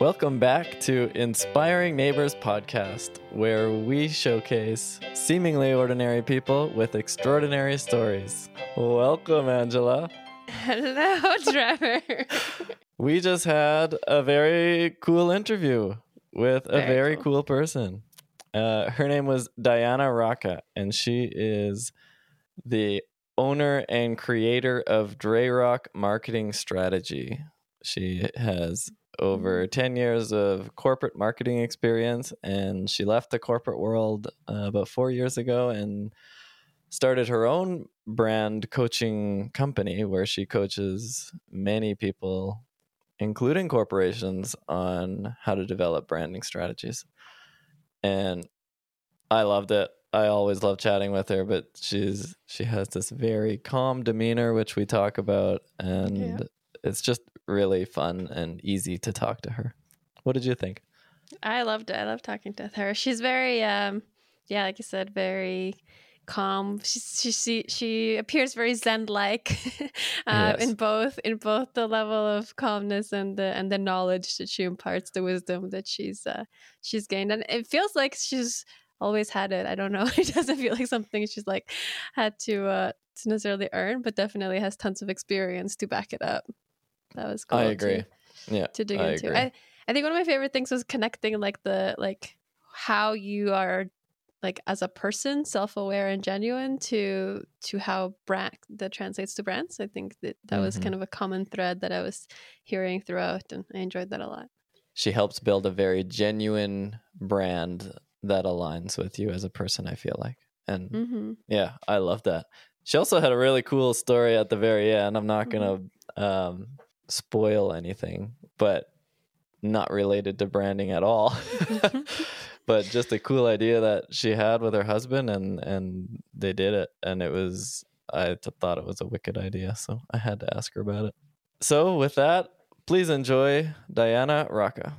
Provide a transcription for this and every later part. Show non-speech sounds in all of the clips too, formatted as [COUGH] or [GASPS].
Welcome back to Inspiring Neighbors podcast, where we showcase seemingly ordinary people with extraordinary stories. Welcome, Angela. Hello, [LAUGHS] Trevor. We just had a very cool interview with a very, Very cool. person. Uh, her name was Diana Rocca, and she is the owner and creator of DREROC Marketing Strategy. She has over 10 years of corporate marketing experience, and she left the corporate world uh, about four years ago and started her own brand coaching company where she coaches many people including corporations on how to develop branding strategies. And i loved it. I always love chatting with her but she's she has this very calm demeanor which we talk about and Yeah. it's just really fun and easy to talk to her what did you think I loved it. I love talking to her. She's very, um, yeah, like you said, very calm. She she she, she appears very zen-like [LAUGHS] uh, Yes. in both in both the level of calmness and the and the knowledge that she imparts, the wisdom that she's uh, she's gained, and it feels like she's always had it. I don't know. [LAUGHS] It doesn't feel like something she's like had to uh, to necessarily earn, but definitely has tons of experience to back it up. That was cool. i to- agree yeah to dig I into. agree. I, I think one of my favorite things was connecting like the like how you are like as a person self-aware and genuine to to how brand that translates to brands. I think that that was Mhm. kind of a common thread that I was hearing throughout and I enjoyed that a lot. she helps build a very genuine brand that aligns with you as a person i feel like and hmm Yeah, I love that. She also had a really cool story at the very end. I'm not gonna um, spoil anything, but not related to branding at all. [LAUGHS] [LAUGHS] but just a cool idea that she had with her husband, and and they did it, and it was I thought it was a wicked idea, so I had to ask her about it. So with that, please enjoy Diana Rocca.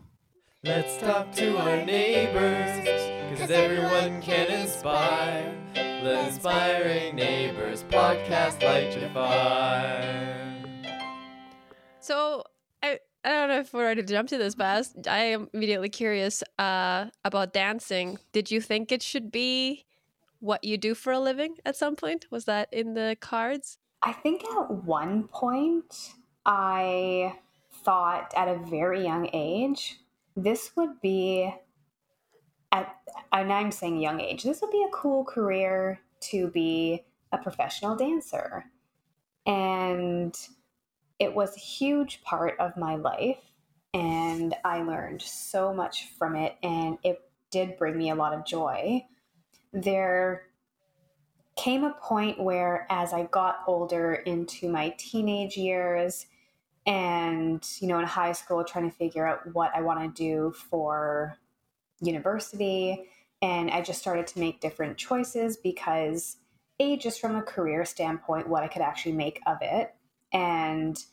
Let's talk to our neighbors, cause everyone can inspire. The Inspiring Neighbors podcast light your fire. So I I don't know if we're ready to jump to this, but I am immediately curious uh, about dancing. Did you think it should be what you do for a living at some point? Was that in the cards? I think at one point I thought at a very young age this would be at and I'm saying young age this would be a cool career to be a professional dancer and it was a huge part of my life and I learned so much from it and it did bring me a lot of joy. There came a point where as i got older into my teenage years and you know in high school trying to figure out what i want to do for university and i just started to make different choices because a just from a career standpoint what i could actually make of it and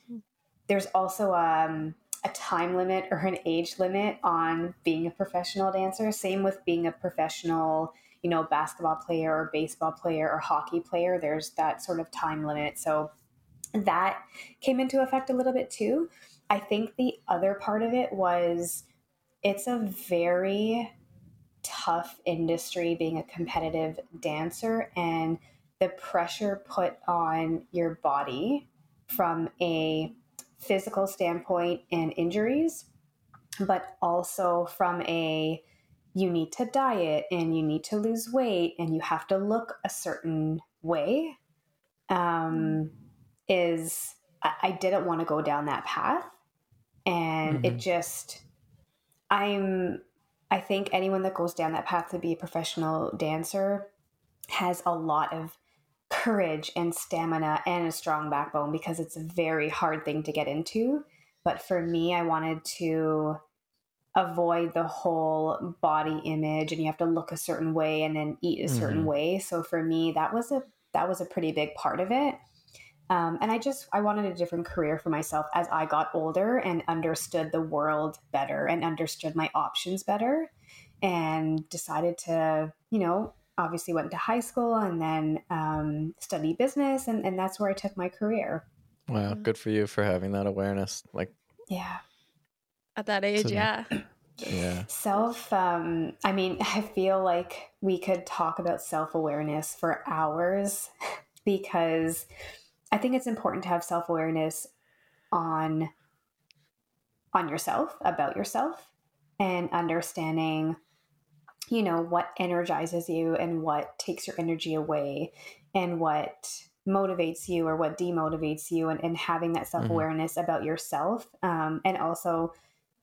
there's also um, a time limit or an age limit on being a professional dancer same with being a professional you know, basketball player or baseball player or hockey player. There's that sort of time limit. So that came into effect a little bit too. I think the other part of it was it's a very tough industry being a competitive dancer and the pressure put on your body from a physical standpoint and injuries, but also from a you need to diet and you need to lose weight and you have to look a certain way um, is I, I didn't want to go down that path and it Mhm. just i'm i think anyone that goes down that path to be a professional dancer has a lot of courage and stamina and a strong backbone because it's a very hard thing to get into. But for me i wanted to avoid the whole body image and you have to look a certain way and then eat a certain Mhm. way. So for me that was a that was a pretty big part of it. Um, and i just i wanted a different career for myself as i got older and understood the world better and understood my options better and decided to you know obviously went to high school and then um, studied business and, and that's where i took my career Wow, Mhm. good for you for having that awareness. Like yeah at that age, So- yeah. Yeah. Self, um, I mean, I feel like we could talk about self awareness for hours [LAUGHS] because I think it's important to have self awareness on on yourself, about yourself, and understanding, you know, what energizes you and what takes your energy away and what motivates you or what demotivates you and, and having that self awareness about yourself um, and also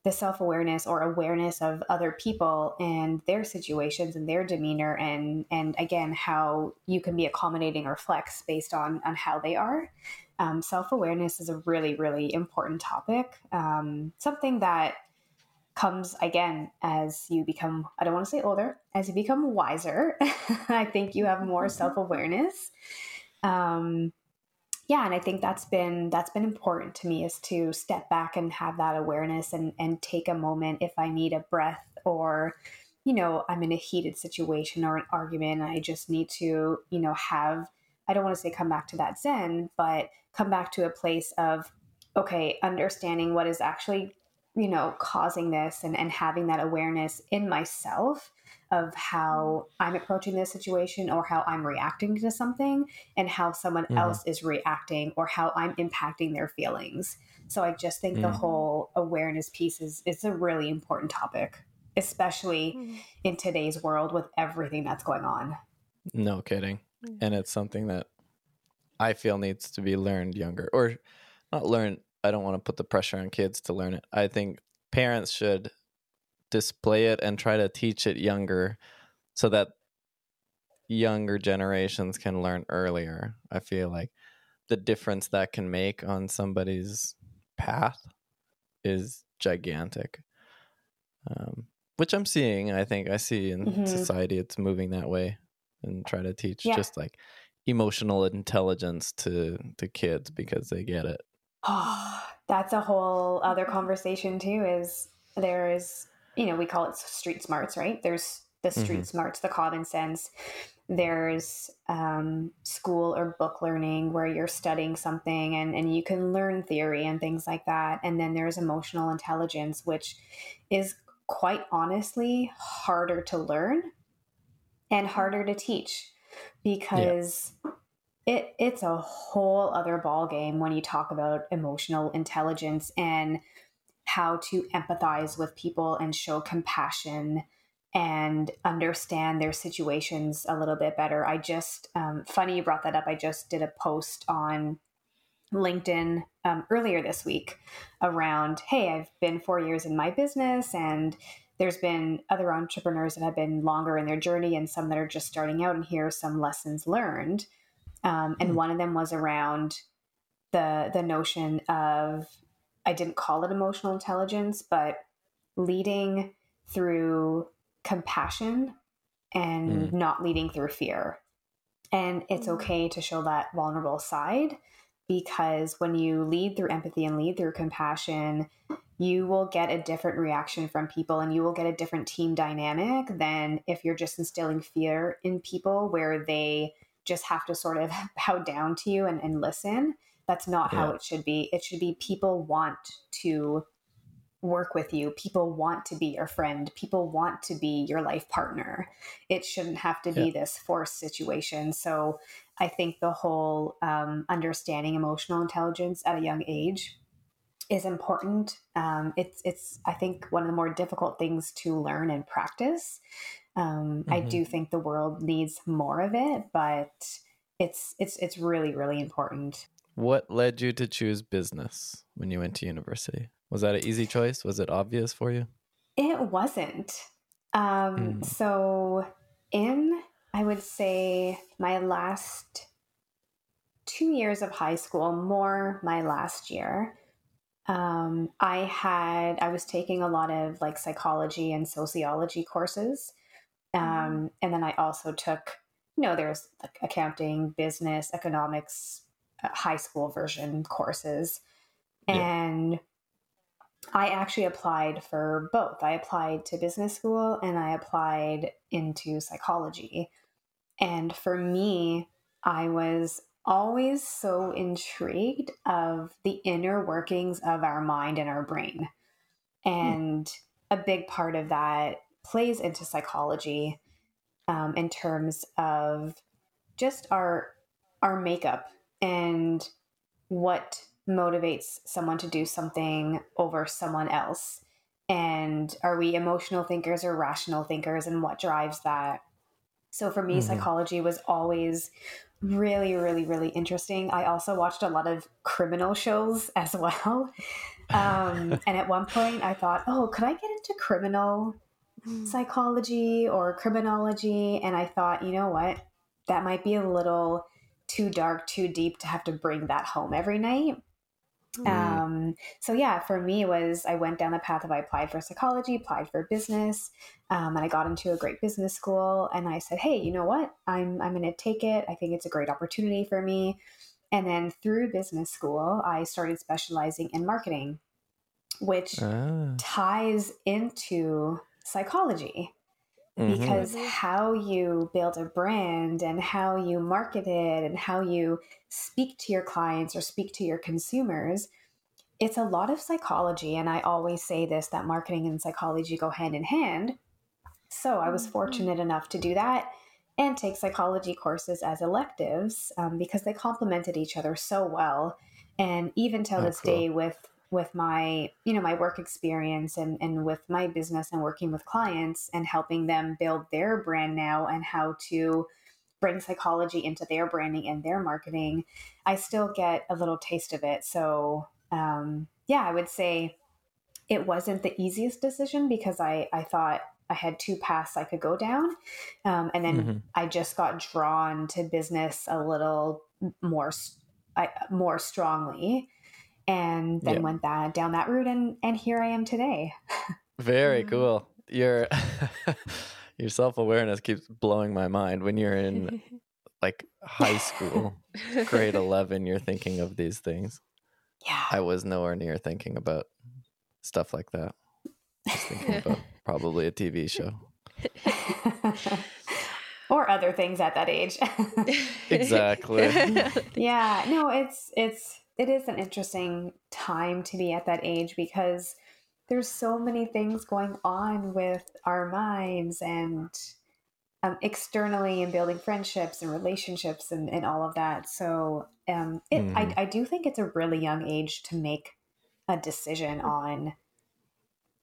the self awareness or awareness of other people and their situations and their demeanor and and again how you can be accommodating or flex based on on how they are. Um, self awareness is a really really important topic. Um, something that comes again as you become I don't want to say older as you become wiser. [LAUGHS] I think you have more self awareness. Um, yeah and i think that's been that's been important to me is to step back and have that awareness and and take a moment if i need a breath or you know i'm in a heated situation or an argument and i just need to you know have i don't want to say come back to that zen but come back to a place of okay understanding what is actually you know causing this and and having that awareness in myself of how i'm approaching this situation or how i'm reacting to something and how someone Mhm. else is reacting or how I'm impacting their feelings. So I just think the Mm. whole awareness piece is is a really important topic, especially Mm-hmm. in today's world with everything that's going on. No kidding. Mm. And it's something that I feel needs to be learned younger or not learned. I don't want to put the pressure on kids to learn it. I think parents should display it and try to teach it younger so that younger generations can learn earlier. I feel like the difference that can make on somebody's path is gigantic. Um, which I'm seeing, I think I see in Mhm. society it's moving that way and try to teach Yeah. just like emotional intelligence to to kids because they get it. Oh, that's a whole other mm-hmm. conversation too. Is there is you know we call it street smarts, right? There's the street mm-hmm. smarts, the common sense. There's um, school or book learning where you're studying something and, and you can learn theory and things like that. And then there's emotional intelligence, which is quite honestly harder to learn and mm-hmm. harder to teach because it it's a whole other ball game when you talk about emotional intelligence and how to empathize with people and show compassion and understand their situations a little bit better. I just um, funny you brought that up. I just did a post on LinkedIn um, earlier this week around, hey, I've been four years in my business and there's been other entrepreneurs that have been longer in their journey and some that are just starting out and here are some lessons learned um, and Hmm. one of them was around the the notion of i didn't call it emotional intelligence but leading through compassion and not leading through fear and it's Mm. okay to show that vulnerable side because when you lead through empathy and lead through compassion you will get a different reaction from people and you will get a different team dynamic than if you're just instilling fear in people where they just have to sort of [LAUGHS] bow down to you and, and listen. That's not how it should be. It should be people want to work with you. People want to be your friend. People want to be your life partner. It shouldn't have to be Yeah. this forced situation. So I think the whole um, understanding emotional intelligence at a young age is important. Um, it's it's I think one of the more difficult things to learn and practice. Um, I Mhm. do think the world needs more of it, but it's it's it's really really important. What led you to choose business when you went to university? Was that an easy choice? Was it obvious for you? It wasn't. Um, Mm. So in I would say my last two years of high school, more my last year. Um, I had I was taking a lot of like psychology and sociology courses, um, and then I also took you know there's like accounting, business, economics, uh, high school version courses, Yeah. and I actually applied for both. I applied to business school and I applied into psychology. And for me, I was always so intrigued of the inner workings of our mind and our brain. And a big part of that plays into psychology um, in terms of just our our makeup and what motivates someone to do something over someone else. And are we emotional thinkers or rational thinkers and what drives that? So for me Mhm. psychology was always really really really interesting. I also watched a lot of criminal shows as [LAUGHS] well. Um, [LAUGHS] and at one point i thought oh could i get into criminal psychology or criminology and i thought you know what? That might be a little too dark too deep to have to bring that home every night. Mm. um, so yeah for me it was i went down the path of i applied for psychology applied for business um, and i got into a great business school and i said hey you know what? I'm i'm going to take it. I think it's a great opportunity for me. And then through business school i started specializing in marketing which Ah. ties into psychology Mhm. because Mhm. how you build a brand and how you market it and how you speak to your clients or speak to your consumers it's a lot of psychology and i always say this that marketing and psychology go hand in hand so i was Mhm. fortunate enough to do that and take psychology courses as electives um, because they complemented each other so well and even till Oh, this cool. day with with my you know my work experience and and with my business and working with clients and helping them build their brand now and how to bring psychology into their branding and their marketing i still get a little taste of it so um, yeah i would say it wasn't the easiest decision because i i thought i had two paths i could go down um, and then Mhm. i just got drawn to business a little more I, more strongly and then Yeah. went that down that route and and here i am today Very Mhm. cool. Your [LAUGHS] your self awareness keeps blowing my mind. When you're in [LAUGHS] like high school, grade [LAUGHS] eleven, you're thinking of these things. yeah I was nowhere near thinking about stuff like that. Just thinking about probably a TV show. or other things at that age Exactly. yeah no it's it's it is an interesting time to be at that age because there's so many things going on with our minds and um, externally and building friendships and relationships and, and all of that. So um, it, Mhm. I, I do think it's a really young age to make a decision on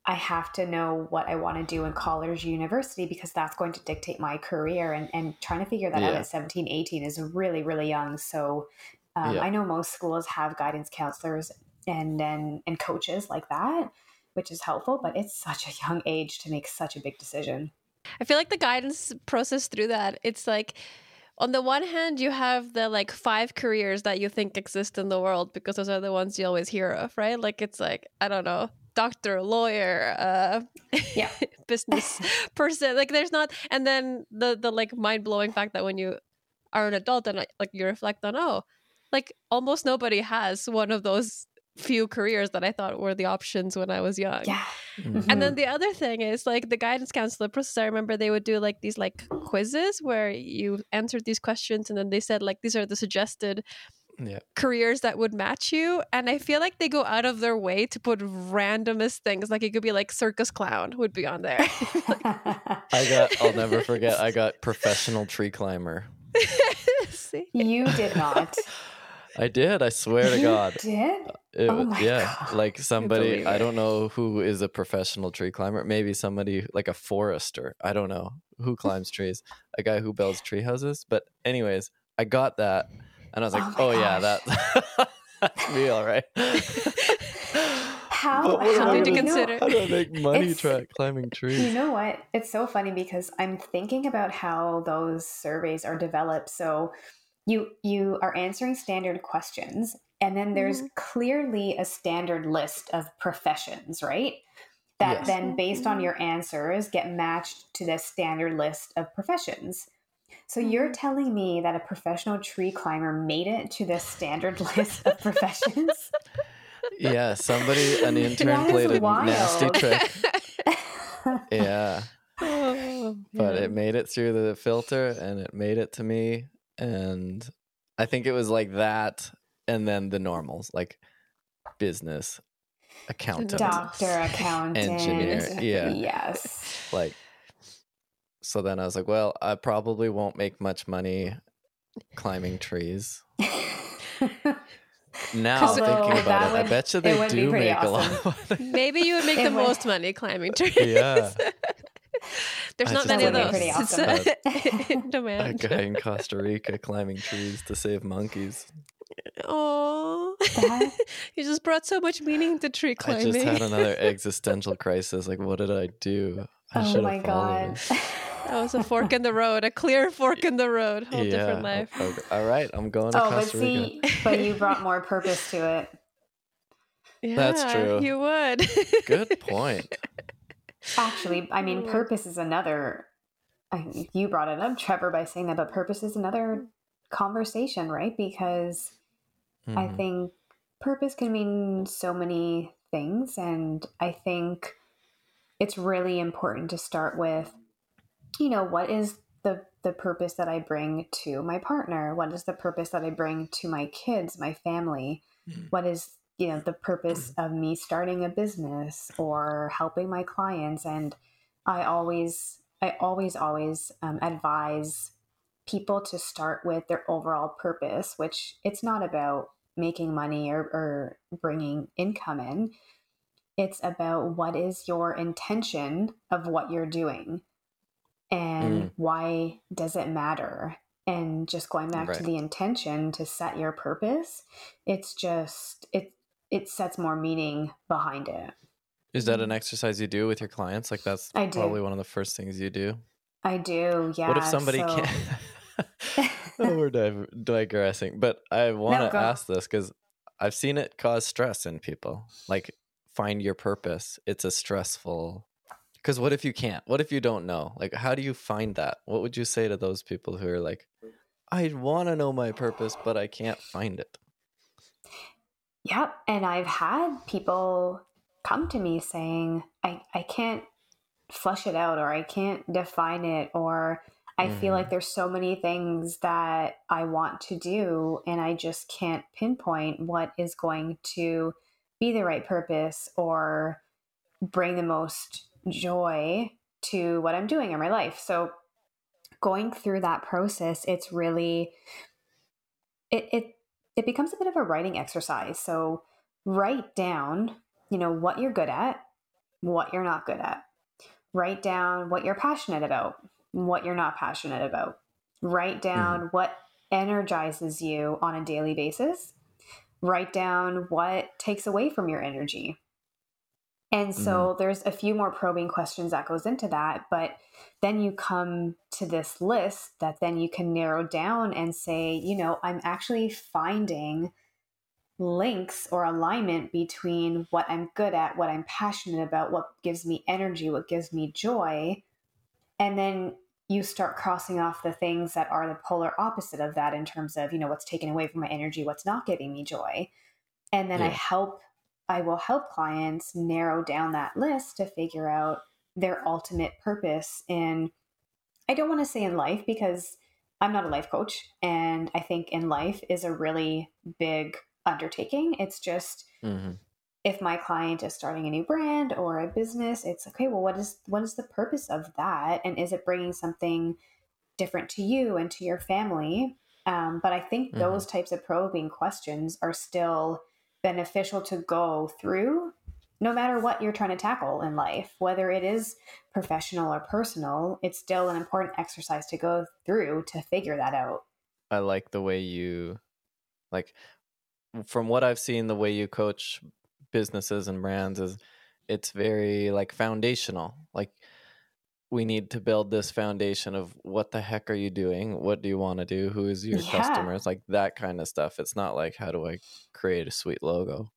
i have to know what i want to do in college or university because that's going to dictate my career and, and trying to figure that out at 17 18 is really really young. So um, Yeah. i know most schools have guidance counselors and and, and coaches like that which is helpful but it's such a young age to make such a big decision I feel like the guidance process through that, it's like on the one hand, you have the like five careers that you think exist in the world because those are the ones you always hear of, right? Like it's like, I don't know, doctor, lawyer, uh Yeah. [LAUGHS] business [LAUGHS] person. Like there's not and then the the like mind blowing fact that when you are an adult and like like, you reflect on, oh, like almost nobody has one of those few careers that I thought were the options when I was young. yeah Mhm. And then the other thing is like the guidance counselor process. I remember they would do like these like quizzes where you answered these questions and then they said like these are the suggested Yeah. careers that would match you. And I feel like they go out of their way to put randomest things. Like it could be like circus clown would be on there. [LAUGHS] [LAUGHS] I got. I'll never forget. I got professional tree climber. [LAUGHS] See? you did not I did. I swear to You God. did uh, It, Oh my yeah, God. like somebody. believe I don't know who is a professional tree climber. Maybe somebody like a forester. I don't know who climbs trees. A guy who builds tree houses. But anyways, I got that, and I was like, Oh "Oh, yeah, that [LAUGHS] that's me, all right." [LAUGHS] How- how I did you consider? How do I make money track climbing You know what? It's so funny because I'm thinking about how those surveys are developed. So you you are answering standard questions and then there's Mhm. clearly a standard list of professions, right? That Yes. then based on Mhm. your answers get matched to the standard list of professions. So you're Mhm. telling me that a professional tree climber made it to the standard [LAUGHS] list of professions? Yeah, somebody, an [LAUGHS] intern played a nasty trick. [LAUGHS] Yeah, Oh, but it made it through the filter and it made it to me and i think it was like that and then the normals like business accountant, doctor, [LAUGHS] accountant, Engineer, yeah. Yes. like. So then I was like, well, I probably won't make much money climbing trees. Now Although thinking about that it, I bet you it they would be do pretty make a lot awesome. of money. Maybe you would make It the would- most money climbing trees. Yeah. [LAUGHS] [LAUGHS] There's I not many of those. it was It's, pretty uh, [LAUGHS] in A demand. guy in Costa Rica climbing trees to save monkeys. Oh, [LAUGHS] you just brought so much meaning to tree climbing. I climbing. just had another existential crisis. Like, what did I do? I oh my god. that was a fork in the road, a clear fork in the road. Whole different life. okay. All right, I'm going to oh, but Costa Rica. see, but you brought more purpose to it. Yeah, That's true. You would. Good point. Actually, I mean, Oh. purpose is another. I, you brought it up, Trevor, by saying that, but purpose is another conversation, right? Because I Mhm. think purpose can mean so many things. And I think it's really important to start with, you know, what is the, the purpose that I bring to my partner? What is the purpose that I bring to my kids, my family? Mhm. What is, you know, the purpose of me starting a business or helping my clients? And I always, I always, always um, advise people to start with their overall purpose, which it's not about making money or, or bringing income in. It's about what is your intention of what you're doing and Mm. why does it matter? And just going back to the intention to set your purpose, it's just it it sets more meaning behind it. Is that an mm. exercise you do with your clients? Like, that's I do. probably one of the first things you do. I do, yeah. what if somebody so- can't? [LAUGHS] oh, we're div- digressing, but I want to go. ask this because I've seen it cause stress in people. Like, find your purpose. It's a stressful. Because what if you can't? What if you don't know? Like, how do you find that? What would you say to those people who are like, I want to know my purpose, but I can't find it? Yep. And I've had people come to me saying, I, I can't flush it out or I can't define it or I feel Mhm. like there's so many things that I want to do and I just can't pinpoint what is going to be the right purpose or bring the most joy to what I'm doing in my life. So going through that process, it's really it it it becomes a bit of a writing exercise. So write down, you know, what you're good at, what you're not good at. Write down what you're passionate about, what you're not passionate about. Write down mm-hmm. what energizes you on a daily basis. Write down what takes away from your energy. And so mm-hmm. there's a few more probing questions that goes into that, but then you come to this list that then you can narrow down and say, you know, I'm actually finding links or alignment between what I'm good at, what I'm passionate about, what gives me energy, what gives me joy. And then you start crossing off the things that are the polar opposite of that in terms of, you know, what's taken away from my energy, what's not giving me joy. And then I help, I will help clients narrow down that list to figure out their ultimate purpose in, I don't want to say in life because I'm not a life coach. And I think in life is a really big undertaking. It's just, hmm if my client is starting a new brand or a business it's okay well what is what is the purpose of that and is it bringing something different to you and to your family um, but i think Mhm. those types of probing questions are still beneficial to go through no matter what you're trying to tackle in life whether it is professional or personal it's still an important exercise to go through to figure that out I like the way you, like, from what I've seen, the way you coach businesses and brands is it's very like foundational. Like, we need to build this foundation of what the heck are you doing? What do you want to do? Who is your Yeah. customers? Like that kind of stuff. It's not like how do I create a sweet logo,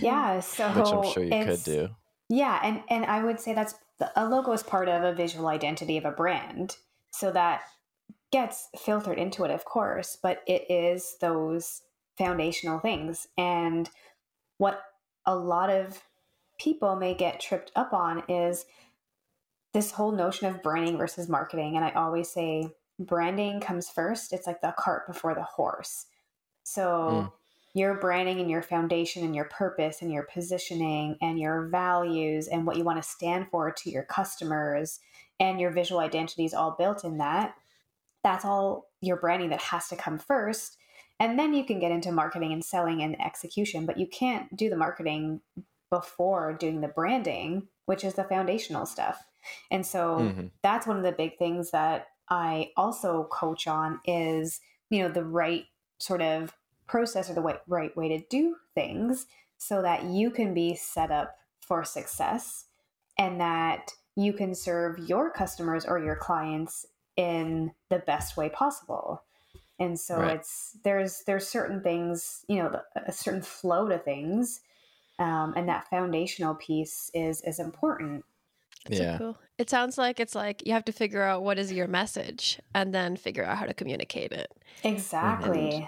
yeah so which I'm sure you could do. Yeah, and and I would say that's a logo is part of a visual identity of a brand. So that gets filtered into it, of course, but it is those foundational things. And what a lot of people may get tripped up on is this whole notion of branding versus marketing. And I always say branding comes first. It's like the cart before the horse. So mm. your branding and your foundation and your purpose and your positioning and your values and what you want to stand for to your customers and your visual identity is all built in that, that's all your branding that has to come first. And then you can get into marketing and selling and execution, but you can't do the marketing before doing the branding, which is the foundational stuff. And so mm-hmm. that's one of the big things that I also coach on is, you know, the right sort of process or the right, right way to do things so that you can be set up for success and that you can serve your customers or your clients in the best way possible and so right. it's there's there's certain things you know a certain flow to things um, and that foundational piece is is important that's yeah. So cool. It sounds like it's like you have to figure out what is your message and then figure out how to communicate it. Exactly. And,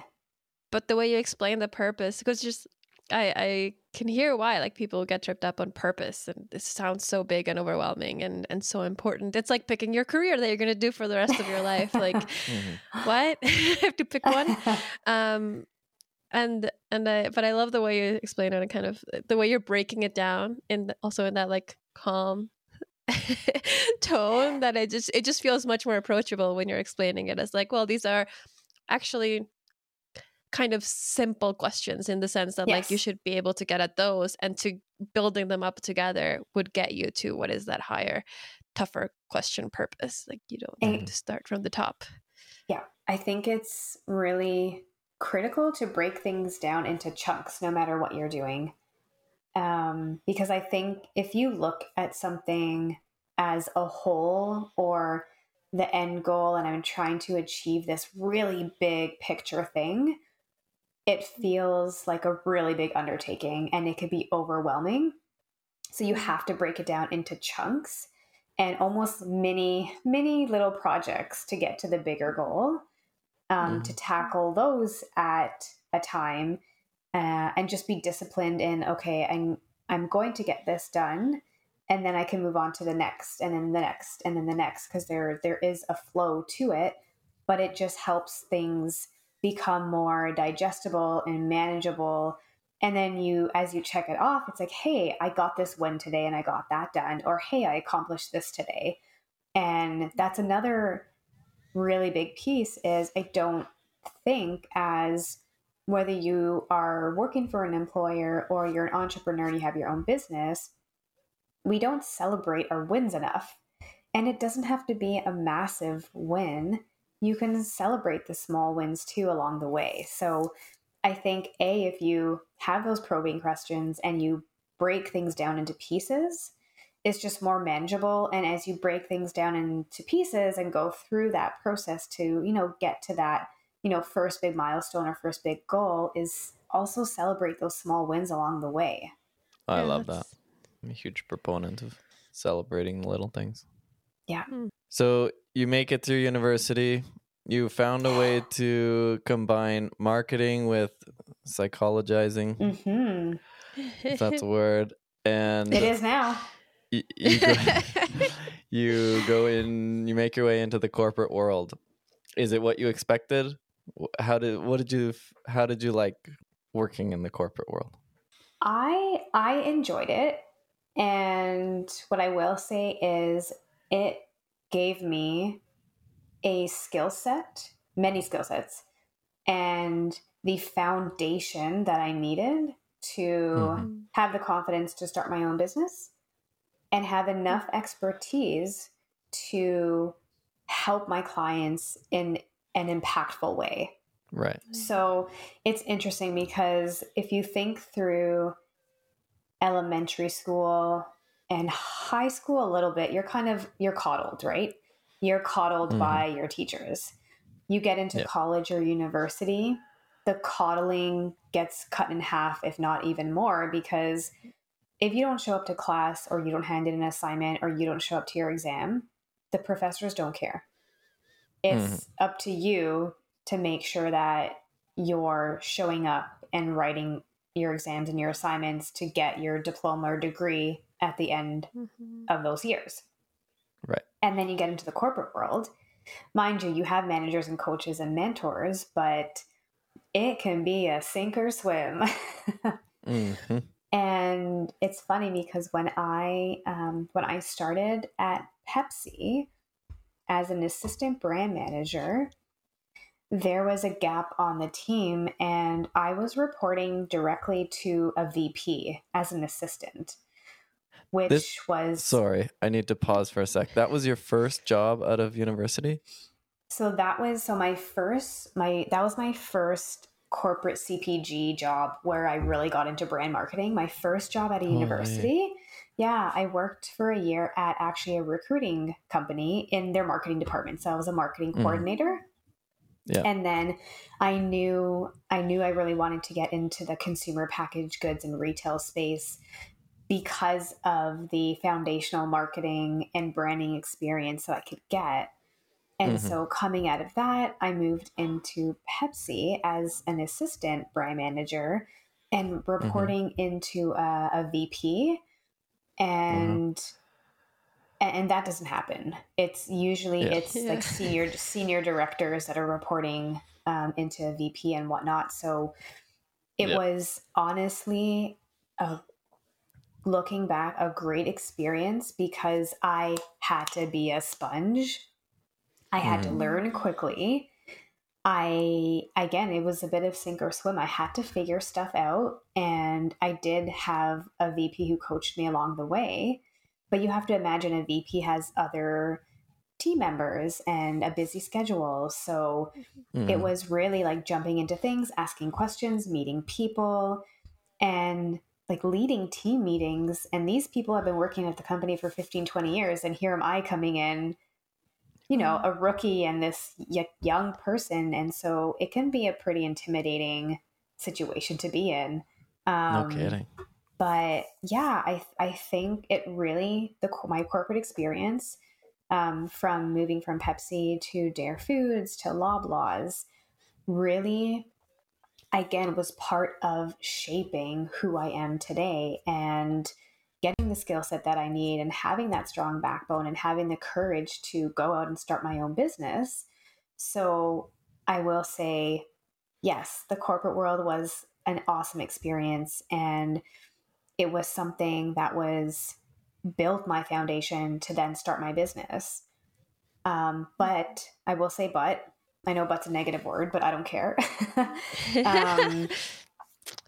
but the way you explain the purpose, because just I I can hear why like people get tripped up on purpose and this sounds so big and overwhelming and and so important. It's like picking your career that you're going to do for the rest of your life. Like [LAUGHS] mm-hmm. what? [LAUGHS] I have to pick one. [LAUGHS] Um and and I but I love the way you explain it and kind of uh, the way you're breaking it down and also in that like calm [LAUGHS] tone that it just it just feels much more approachable when you're explaining it. As like well these are actually kind of simple questions in the sense that yes. like you should be able to get at those and to building them up together would get you to what is that higher tougher question purpose. Like you don't and, have to start from the top. Yeah i think it's really critical to break things down into chunks no matter what you're doing. Um, because I think if you look at something as a whole or the end goal, and I'm trying to achieve this really big picture thing, it feels like a really big undertaking and it could be overwhelming. So you have to break it down into chunks and almost mini, mini little projects to get to the bigger goal, um, mm. to tackle those at a time uh, and just be disciplined in okay i'm i'm going to get this done and then i can move on to the next and then the next and then the next because there there is a flow to it but it just helps things become more digestible and manageable and then you as you check it off it's like hey i got this win today and i got that done or hey i accomplished this today and that's another really big piece is i don't think as whether you are working for an employer or you're an entrepreneur and you have your own business, we don't celebrate our wins enough. And it doesn't have to be a massive win. You can celebrate the small wins too along the way. So I think, A, if you have those probing questions and you break things down into pieces, it's just more manageable. And as you break things down into pieces and go through that process to, you know, get to that you know, first big milestone or first big goal is also celebrate those small wins along the way. I yeah, love that. I'm a huge proponent of celebrating the little things. Yeah. Hmm. So you make it through university. You found a way [GASPS] to combine marketing with psychologizing. Mm-hmm. If that's a word. [LAUGHS] And it is now. You, you, go, [LAUGHS] you go in, you make your way into the corporate world. Is it what you expected? how did what did you how did you like working in the corporate world? I I enjoyed it and what I will say is it gave me a skill set, many skill sets, and the foundation that I needed to mm-hmm. have the confidence to start my own business and have enough expertise to help my clients in an impactful way. Right. So it's interesting because if you think through elementary school and high school a little bit, you're kind of you're coddled, right? You're coddled mm-hmm. by your teachers. You get into yeah. college or university, the coddling gets cut in half, if not even more, because if you don't show up to class or you don't hand in an assignment or you don't show up to your exam, the professors don't care. It's mm-hmm. up to you to make sure that you're showing up and writing your exams and your assignments to get your diploma or degree at the end mm-hmm. of those years. Right. And then you get into the corporate world. Mind you, you have managers and coaches and mentors, but it can be a sink or swim. [LAUGHS] hmm and it's funny because when I um, when I started at Pepsi as an assistant brand manager, there was a gap on the team, and I was reporting directly to a VP as an assistant, which This- was Sorry, I need to pause for a sec. That was your first job out of university? So that was so my first my that was my first corporate CPG job where I really got into brand marketing. My first job at a Oh, yeah. university. Yeah, I worked for a year at actually a recruiting company in their marketing department. So I was a marketing Mhm. coordinator. Yeah. And then I knew I knew I really wanted to get into the consumer packaged goods and retail space because of the foundational marketing and branding experience that I could get. And Mhm. so, coming out of that, I moved into Pepsi as an assistant brand manager and reporting into a, a VP. And and that doesn't happen. It's usually Yeah. it's Yeah. like senior senior directors that are reporting um, into a VP and whatnot. So it Yeah. was honestly a looking back a great experience because I had to be a sponge. I had to Mhm. learn quickly. I again, it was a bit of sink or swim. I had to figure stuff out, and I did have a VP who coached me along the way. But you have to imagine a VP has other team members and a busy schedule. So it Mhm. was really like jumping into things, asking questions, meeting people, and like leading team meetings. And these people have been working at the company for 15, 20 years. And here am I coming in, you know, a rookie and this young person. And so it can be a pretty intimidating situation to be in. no Um, kidding. but yeah, I I think it really the my corporate experience um, from moving from Pepsi to Dare Foods to Loblaws really again was part of shaping who I am today and the skill set that I need and having that strong backbone and having the courage to go out and start my own business. So I will say, yes, the corporate world was an awesome experience and it was something that was built my foundation to then start my business. Um, but I will say, but I know but's a negative word, but I don't care. [LAUGHS] um, [LAUGHS]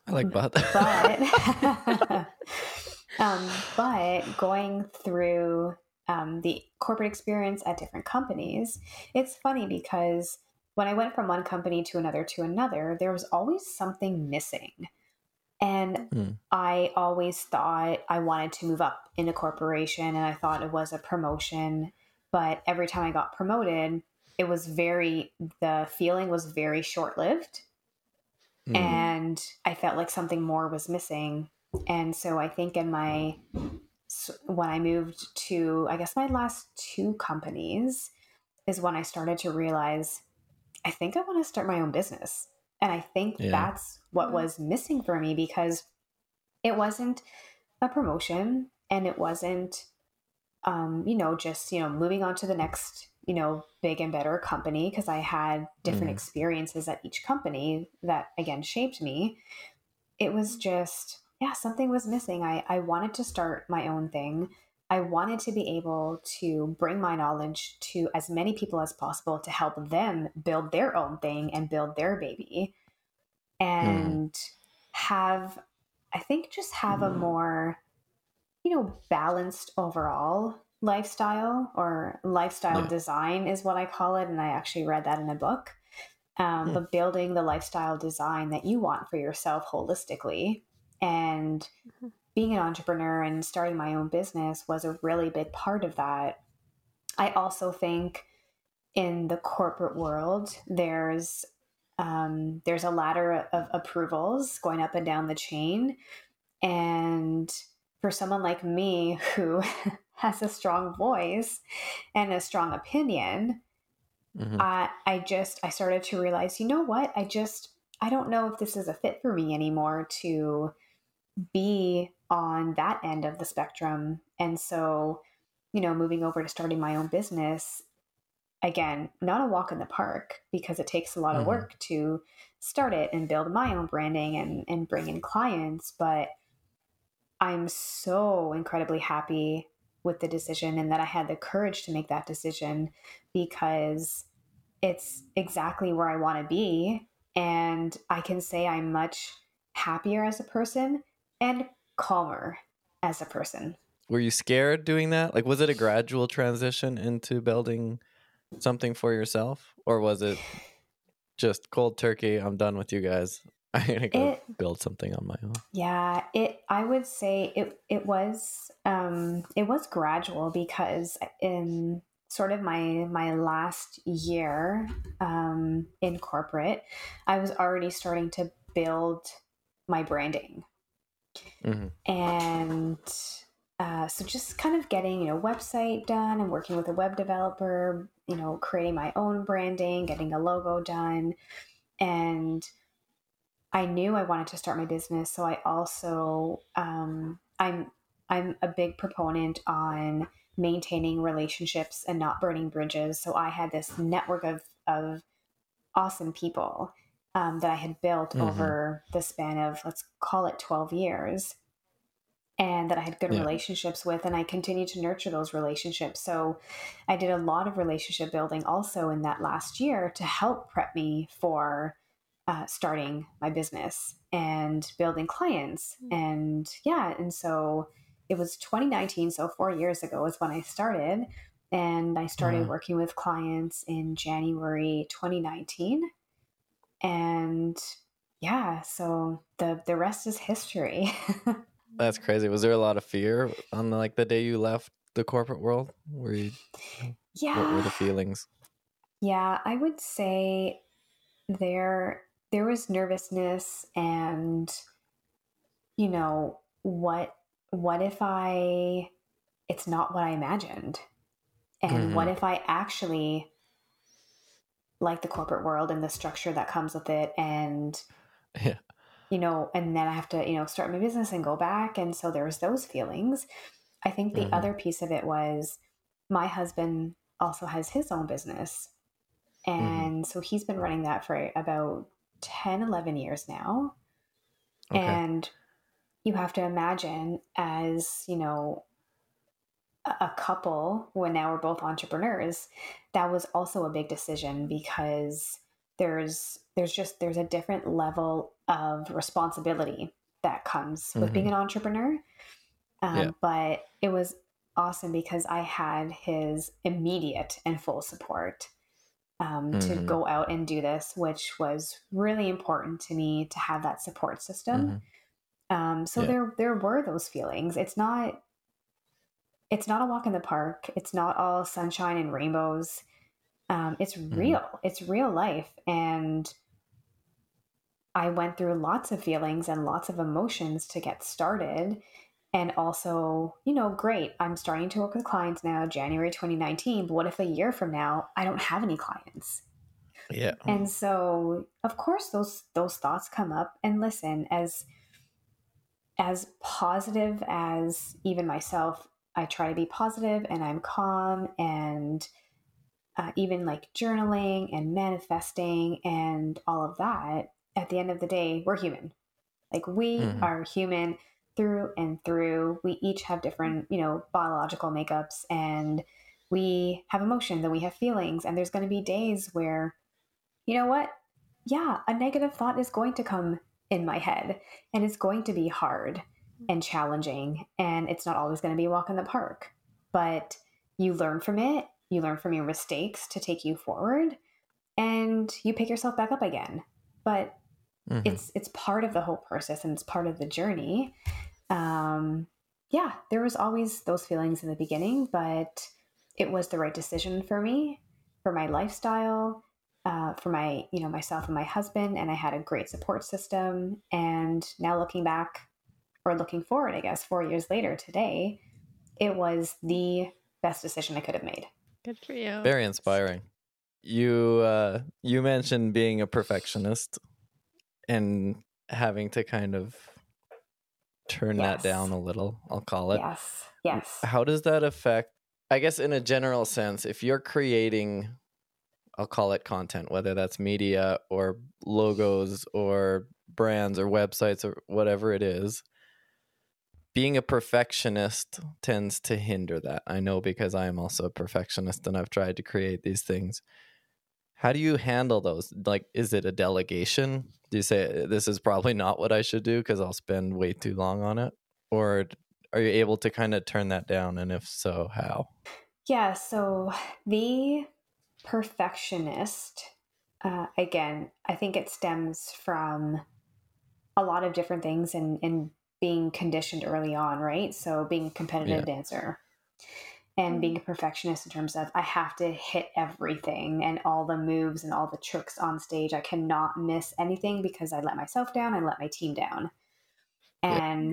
I like butt. but [LAUGHS] um, but going through um, the corporate experience at different companies, it's funny because when I went from one company to another to another, there was always something missing. And Hmm. I always thought I wanted to move up in a corporation and I thought it was a promotion. But every time I got promoted, it was very, the feeling was very short lived Mm. and I felt like something more was missing. And so I think in my when I moved to I guess my last two companies is when I started to realize I think I want to start my own business. And I think Yeah. that's what was missing for me because it wasn't a promotion and it wasn't um, you know, just, you know, moving on to the next, you know, big and better company because I had different Mhm. experiences at each company that again shaped me. It was just, yeah, something was missing. I, I wanted to start my own thing. I wanted to be able to bring my knowledge to as many people as possible to help them build their own thing and build their baby and have, I think, just have a more you know, balanced overall lifestyle or lifestyle Yeah. design is what I call it. And I actually read that in a book. Um, Hmm. But building the lifestyle design that you want for yourself holistically and Mhm. being an entrepreneur and starting my own business was a really big part of that. I also think in the corporate world, there's um, there's a ladder of approvals going up and down the chain, and for someone like me who [LAUGHS] has a strong voice and a strong opinion, Mhm. I I just I started to realize, you know what? I just I don't know if this is a fit for me anymore to be on that end of the spectrum. And so, you know, moving over to starting my own business, again, not a walk in the park because it takes a lot Mhm. of work to start it and build my own branding and, and bring in clients. But I'm so incredibly happy with the decision and that I had the courage to make that decision because it's exactly where I want to be. And I can say I'm much happier as a person and calmer as a person. Were you scared doing that? Like, was it a gradual transition into building something for yourself? Or was it [SIGHS] just cold turkey? I'm done with you guys. [LAUGHS] I'm gonna go it, build something on my own. Yeah, it. I would say it. It was. Um, it was gradual because in sort of my my last year um, in corporate, I was already starting to build my branding, mm-hmm. and uh, so just kind of getting you know website done and working with a web developer, you know, creating my own branding, getting a logo done, and I knew I wanted to start my business. So I also um, I'm I'm a big proponent on maintaining relationships and not burning bridges. So I had this network of of awesome people um, that I had built mm-hmm. over the span of let's call it twelve years and that I had good yeah. relationships with, and I continued to nurture those relationships. So I did a lot of relationship building also in that last year to help prep me for uh, starting my business and building clients. Hmm. And yeah, and so it was 2019, so four years ago is when I started. And I started mm. working with clients in January 2019. And yeah, so the the rest is history. [LAUGHS] That's crazy. Was there a lot of fear on the, like the day you left the corporate world? Were you Yeah. What were the feelings? Yeah, I would say there there was nervousness and you know, what what if I it's not what I imagined? And mm-hmm. what if I actually like the corporate world and the structure that comes with it and [LAUGHS] yeah you know, and then I have to, you know, start my business and go back. And so there's those feelings. I think the mm-hmm. other piece of it was my husband also has his own business. Mm-hmm. And mm-hmm. so he's been running that for about 10, 11 years now. Okay. And you have to imagine as, you know, a couple when now we're both entrepreneurs, that was also a big decision because there's there's just there's a different level of responsibility that comes with mm-hmm. being an entrepreneur um, yeah. but it was awesome because i had his immediate and full support um, mm-hmm. to go out and do this which was really important to me to have that support system mm-hmm. um, so yeah. there there were those feelings it's not it's not a walk in the park it's not all sunshine and rainbows um, it's mm-hmm. real. Mm-hmm. It's real life. And I went through lots of feelings and lots of emotions to get started. And also, you know, great, I'm starting to work with clients now, January 2019. But what if a year from now I don't have any clients? Yeah. And so, of course, those those thoughts come up. And listen, as as positive as even myself, I try to be positive and I'm calm and uh, even like journaling and manifesting and all of that, at the end of the day, we're human. Like we mm-hmm. are human through and through. We each have different, you know, biological makeups and we have emotions and we have feelings. And there's going to be days where, you know what? Yeah, a negative thought is going to come in my head and it's going to be hard and challenging. And it's not always going to be a walk in the park, but you learn from it you learn from your mistakes to take you forward and you pick yourself back up again but mm-hmm. it's it's part of the whole process and it's part of the journey um yeah there was always those feelings in the beginning but it was the right decision for me for my lifestyle uh, for my you know myself and my husband and i had a great support system and now looking back or looking forward i guess four years later today it was the best decision i could have made Good for you. Very inspiring. You uh you mentioned being a perfectionist and having to kind of turn yes. that down a little, I'll call it. Yes. Yes. How does that affect I guess in a general sense, if you're creating I'll call it content, whether that's media or logos or brands or websites or whatever it is. Being a perfectionist tends to hinder that. I know because I am also a perfectionist and I've tried to create these things. How do you handle those? Like, is it a delegation? Do you say this is probably not what I should do because I'll spend way too long on it? Or are you able to kind of turn that down? And if so, how? Yeah, so the perfectionist, uh, again, I think it stems from a lot of different things and, and being conditioned early on, right? So being a competitive yeah. dancer and being a perfectionist in terms of I have to hit everything and all the moves and all the tricks on stage. I cannot miss anything because I let myself down, I let my team down. And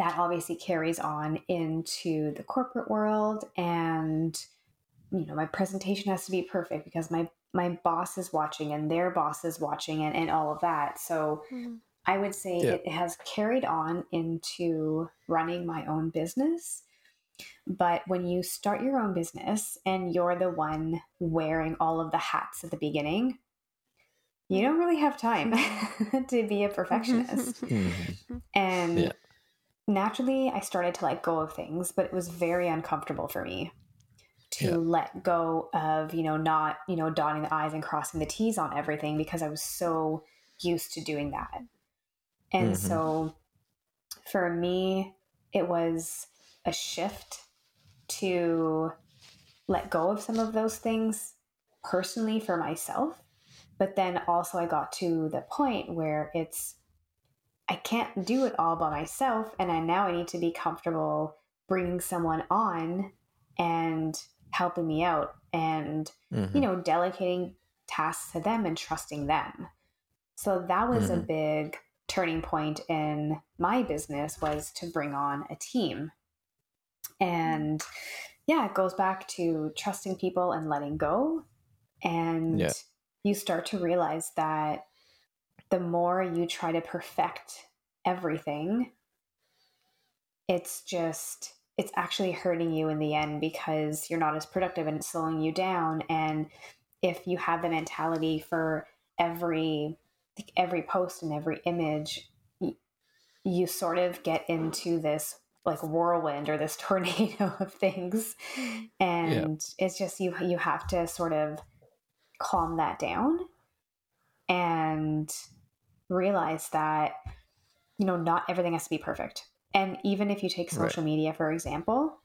yeah. that obviously carries on into the corporate world and you know, my presentation has to be perfect because my my boss is watching and their boss is watching and, and all of that. So mm-hmm. I would say yeah. it has carried on into running my own business but when you start your own business and you're the one wearing all of the hats at the beginning, you don't really have time [LAUGHS] to be a perfectionist. [LAUGHS] Mm-hmm. And yeah. naturally, I started to let go of things, but it was very uncomfortable for me to yeah. let go of, you know, not, you know, dotting the I's and crossing the T's on everything because I was so used to doing that. And mm-hmm. so for me, it was a shift to let go of some of those things personally for myself. But then also, I got to the point where it's, I can't do it all by myself. And I now I need to be comfortable bringing someone on and helping me out and, mm-hmm. you know, delegating tasks to them and trusting them. So that was mm-hmm. a big turning point in my business was to bring on a team and yeah, it goes back to trusting people and letting go. And yeah. you start to realize that the more you try to perfect everything, it's just, it's actually hurting you in the end because you're not as productive and it's slowing you down. And if you have the mentality for every, every post and every image, you sort of get into this like whirlwind or this [LAUGHS] tornado of things and yeah. it's just you you have to sort of calm that down and realize that you know not everything has to be perfect and even if you take social right. media for example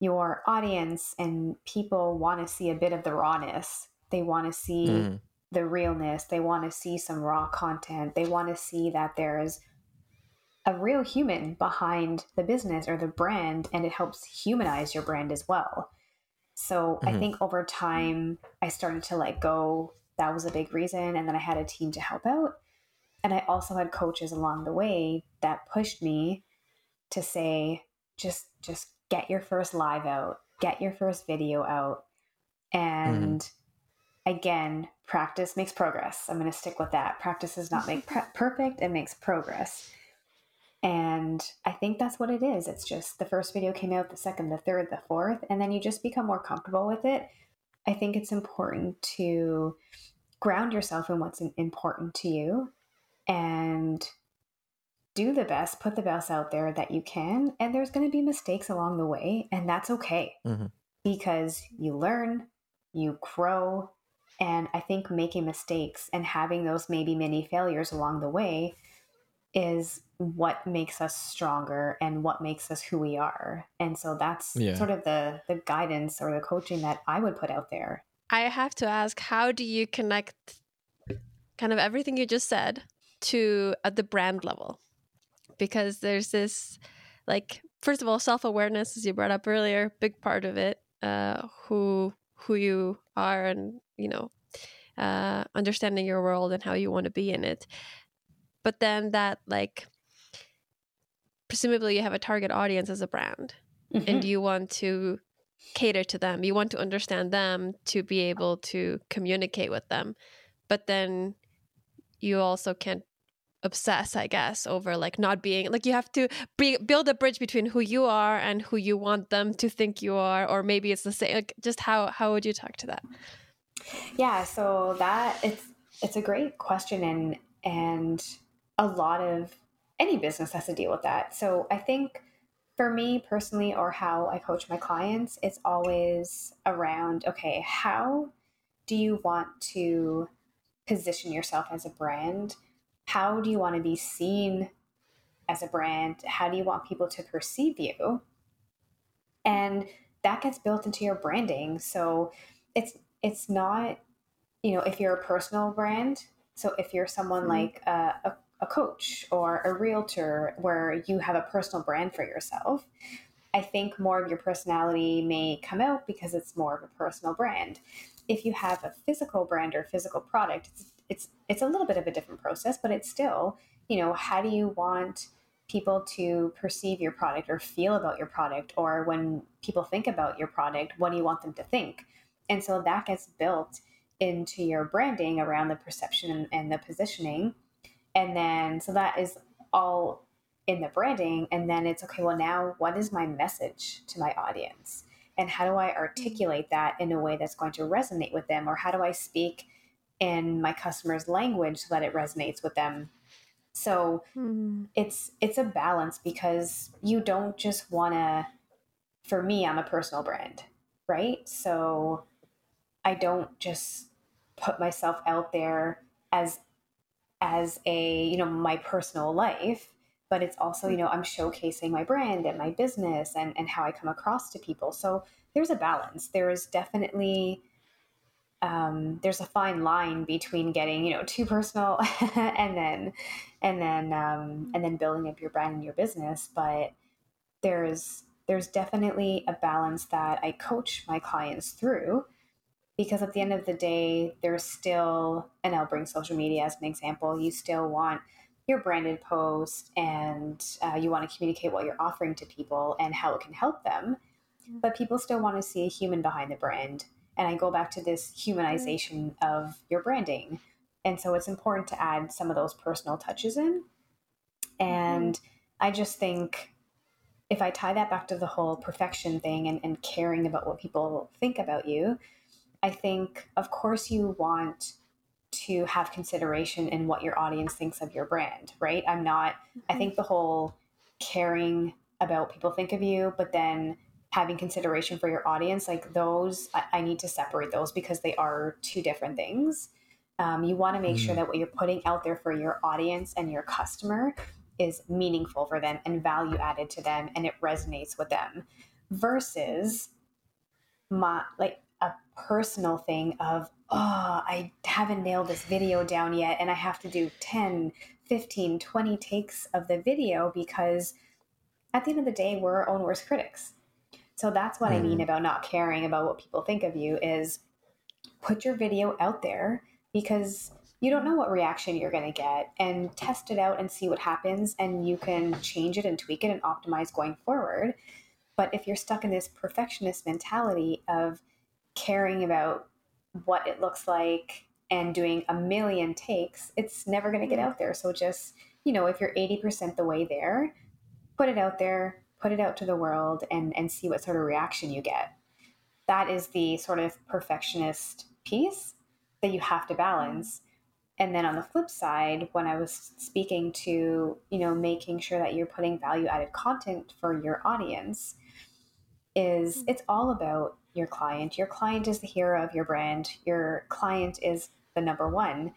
your audience and people want to see a bit of the rawness they want to see mm. The realness they want to see some raw content they want to see that there's a real human behind the business or the brand and it helps humanize your brand as well. So mm-hmm. I think over time I started to let go. That was a big reason. And then I had a team to help out. And I also had coaches along the way that pushed me to say, just just get your first live out, get your first video out. And mm-hmm. Again, practice makes progress. I'm going to stick with that. Practice does not make pre- perfect, it makes progress. And I think that's what it is. It's just the first video came out, the second, the third, the fourth, and then you just become more comfortable with it. I think it's important to ground yourself in what's important to you and do the best, put the best out there that you can. And there's going to be mistakes along the way, and that's okay mm-hmm. because you learn, you grow. And I think making mistakes and having those maybe many failures along the way is what makes us stronger and what makes us who we are. And so that's yeah. sort of the the guidance or the coaching that I would put out there. I have to ask how do you connect kind of everything you just said to at the brand level? Because there's this like first of all self-awareness as you brought up earlier, big part of it. Uh who who you are and, you know, uh understanding your world and how you want to be in it. But then that like presumably you have a target audience as a brand mm-hmm. and you want to cater to them. You want to understand them to be able to communicate with them. But then you also can't obsess i guess over like not being like you have to be, build a bridge between who you are and who you want them to think you are or maybe it's the same like just how how would you talk to that Yeah, so that it's it's a great question and and a lot of any business has to deal with that. So I think for me personally or how I coach my clients, it's always around okay, how do you want to position yourself as a brand? How do you want to be seen as a brand? How do you want people to perceive you? And that gets built into your branding. So it's it's not, you know, if you're a personal brand, so if you're someone mm-hmm. like a, a, a coach or a realtor where you have a personal brand for yourself, I think more of your personality may come out because it's more of a personal brand. If you have a physical brand or physical product, it's it's it's a little bit of a different process, but it's still, you know, how do you want people to perceive your product or feel about your product or when people think about your product, what do you want them to think? And so that gets built into your branding around the perception and the positioning. And then, so that is all in the branding. And then it's okay, well, now what is my message to my audience? And how do I articulate that in a way that's going to resonate with them? Or how do I speak in my customer's language so that it resonates with them? So mm. it's it's a balance because you don't just want to for me I'm a personal brand, right? So I don't just put myself out there as as a you know my personal life but it's also you know i'm showcasing my brand and my business and and how i come across to people. So there's a balance. There's definitely um, there's a fine line between getting you know too personal [LAUGHS] and then and then um, and then building up your brand and your business. But there's there's definitely a balance that i coach my clients through because at the end of the day, there's still, and I'll bring social media as an example, you still want your branded post and uh, you want to communicate what you're offering to people and how it can help them. But people still want to see a human behind the brand. And I go back to this humanization of your branding. And so it's important to add some of those personal touches in. And mm-hmm. I just think if I tie that back to the whole perfection thing and, and caring about what people think about you, I think, of course, you want to have consideration in what your audience thinks of your brand, right? I'm not, mm-hmm. I think the whole caring about people think of you, but then having consideration for your audience, like those, I, I need to separate those because they are two different things. Um, you want to make mm-hmm. sure that what you're putting out there for your audience and your customer is meaningful for them and value added to them and it resonates with them versus my like a personal thing of, oh, I haven't nailed this video down yet, and I have to do 10, 15, 20 takes of the video because at the end of the day, we're our own worst critics. So that's what mm. I mean mm. about not caring about what people think of you is put your video out there because you don't know what reaction you're going to get and test it out and see what happens and you can change it and tweak it and optimize going forward. But if you're stuck in this perfectionist mentality of caring about what it looks like and doing a million takes, it's never going to get mm. out there. So just, you know, if you're 80% the way there, put it out there, put it out to the world and and see what sort of reaction you get. That is the sort of perfectionist piece that you have to balance. Mm. And then on the flip side, when I was speaking to, you know, making sure that you're putting value added content for your audience, is mm. it's all about your client. Your client is the hero of your brand. Your client is the number one.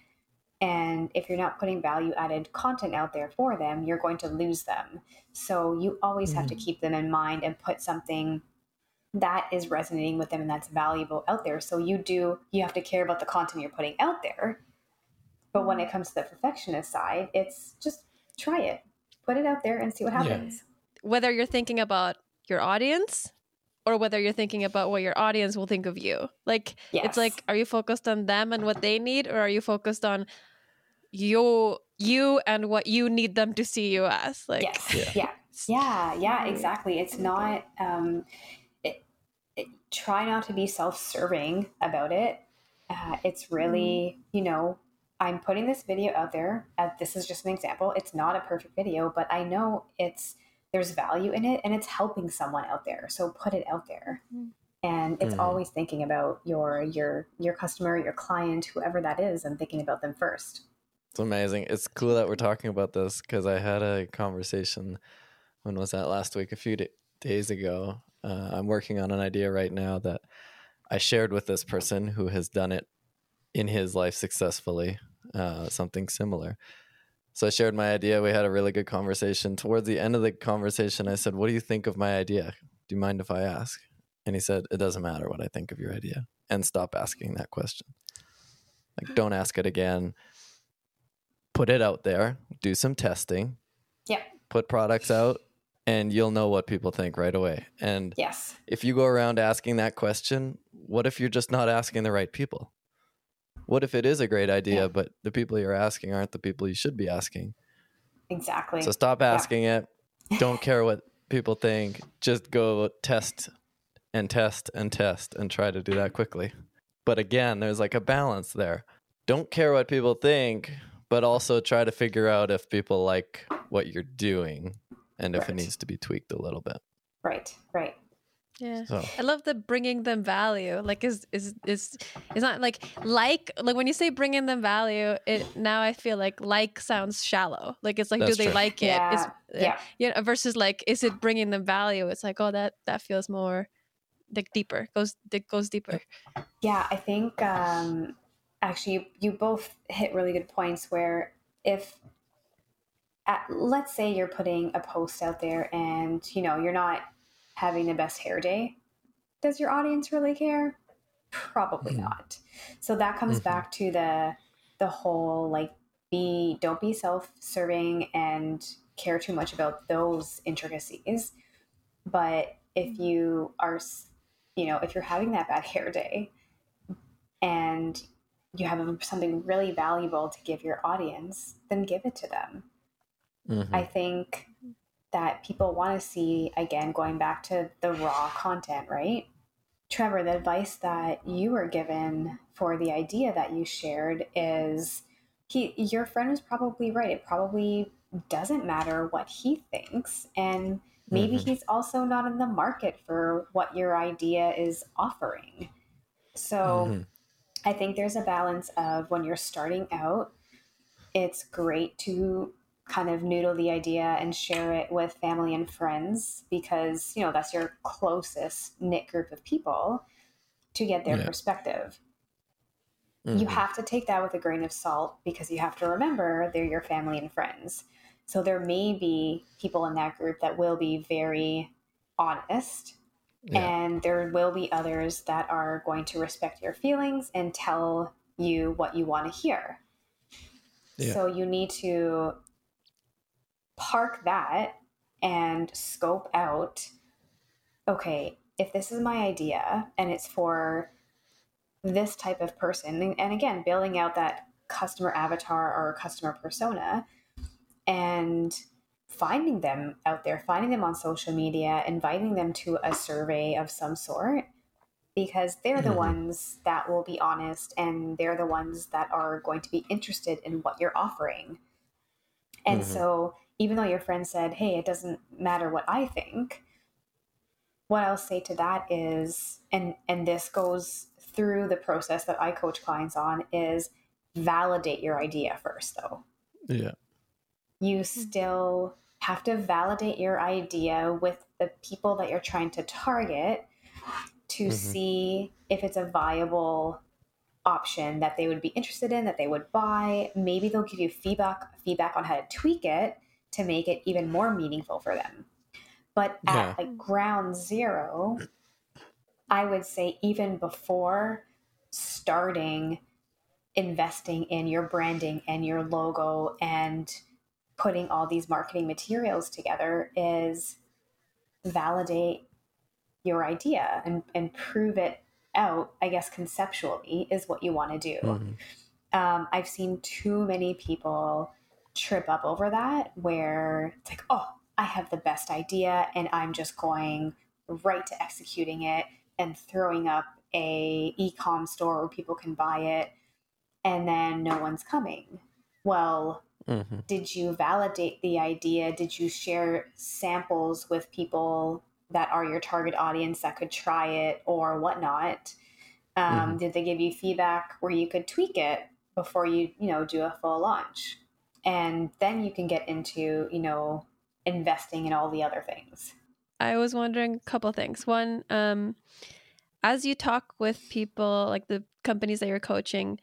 And if you're not putting value added content out there for them, you're going to lose them. So you always mm-hmm. have to mm-hmm. keep them in mind and put something that is resonating with them and that's valuable out there. So you do, you have to care about the content you're putting out there. But when it comes to the perfectionist side, it's just try it, put it out there and see what happens. Yeah. Whether you're thinking about your audience or whether you're thinking about what your audience will think of you. Like yes. it's like are you focused on them and what they need or are you focused on you you and what you need them to see you as? Like yes. yeah. yeah. Yeah, yeah, exactly. It's not um it, it, try not to be self-serving about it. Uh, it's really, mm. you know, I'm putting this video out there. Uh, this is just an example. It's not a perfect video, but I know it's there's value in it and it's helping someone out there. So put it out there. and it's Mhm. always thinking about your your your customer your client whoever that is and thinking about them first It's amazing. It's cool that we're talking about this because I had a conversation. When was that last week? A few da days ago. Uh, I'm working on an idea right now that I shared with this person who has done it in his life successfully, uh, something similar. So I shared my idea. We had a really good conversation. Towards the end of the conversation, I said, What do you think of my idea? Do you mind if I ask? And he said, It doesn't matter what I think of your idea. And stop asking that question. Like, don't ask it again. Put it out there, do some testing, Yep. put products out, and you'll know what people think right away. And yes if you go around asking that question, what if you're just not asking the right people? What if it is a great idea, Yeah. but the people you're asking aren't the people you should be asking? exactly So stop asking it. Don't [LAUGHS] care what people think. Just go test and test and test and try to do that quickly. But again, there's like a balance there. Don't care what people think, but also try to figure out if people like what you're doing and if it needs to be tweaked a little bit. right right Yeah. So I love the bringing them value. Like is is is it's not like like like when you say bringing them value, it now I feel like like sounds shallow. Like it's like That's do they true. like it? It's, Yeah, yeah. yeah. Versus like is it bringing them value? It's like oh that that feels more like deeper. Goes it goes deeper. Yeah, I think um, actually you, you both hit really good points where if at, let's say you're putting a post out there and you know you're not having the best hair day, does your audience really care? Probably Mhm. not. So that comes Mhm. back to the the whole like be don't be self-serving and care too much about those intricacies. But if you are you know, if you're having that bad [LAUGHS] hair day and you have something really valuable to give your audience, then give it to them. mhm. I think that people want to see, again, going back to the raw content, right? Trevor, the advice that you were given for the idea that you shared is he your friend was probably right. It probably doesn't matter what he thinks. And maybe Mhm. he's also not in the market for what your idea is offering. So Mhm. I think there's a balance of when you're starting out, it's great to kind of noodle the idea and share it with family and friends because, you know, that's your closest knit group of people to get their Yeah. perspective. You Mhm. have to take that with a grain of salt because you have to remember they're your family and friends. So there may be people in that group that will be very honest Yeah. and there will be others that are going to respect your feelings and tell you what you want to hear. Yeah. So you need to park that and scope out okay, if this is my idea and it's for this type of person, and, again, building out that customer avatar or customer persona and finding them out there, finding them on social media, inviting them to a survey of some sort, because they're the Mhm. ones that will be honest and they're the ones that are going to be interested in what you're offering. And Mhm. so, even though your friend said, Hey, it doesn't matter what I think, what I'll say to that is, and, and this goes through the process that I coach clients on, is validate your idea first, though Yeah. you still have to validate your idea with the people that you're trying to target to Mhm. see if it's a viable option that they would be interested in that they would buy maybe they'll give you feedback feedback on how to tweak it to make it even more meaningful for them but Yeah. at like ground zero i would say even before starting investing in your branding and your logo and putting all these marketing materials together is validate your idea and, and prove it out, I guess conceptually is what you want to do. Mhm. Um, I've seen too many people trip up over that where it's like, oh, I have the best idea and I'm just going right to executing it and throwing up a e-com store where people can buy it and then no one's coming. Well, Mhm. did you validate the idea? Did you share samples with people that are your target audience that could try it or whatnot? Um, mm-hmm. Did they give you feedback where you could tweak it before you, you know, do a full launch? And then you can get into, you know, investing in all the other things. I was wondering a couple things. One, um, as you talk with people like the companies that you're coaching,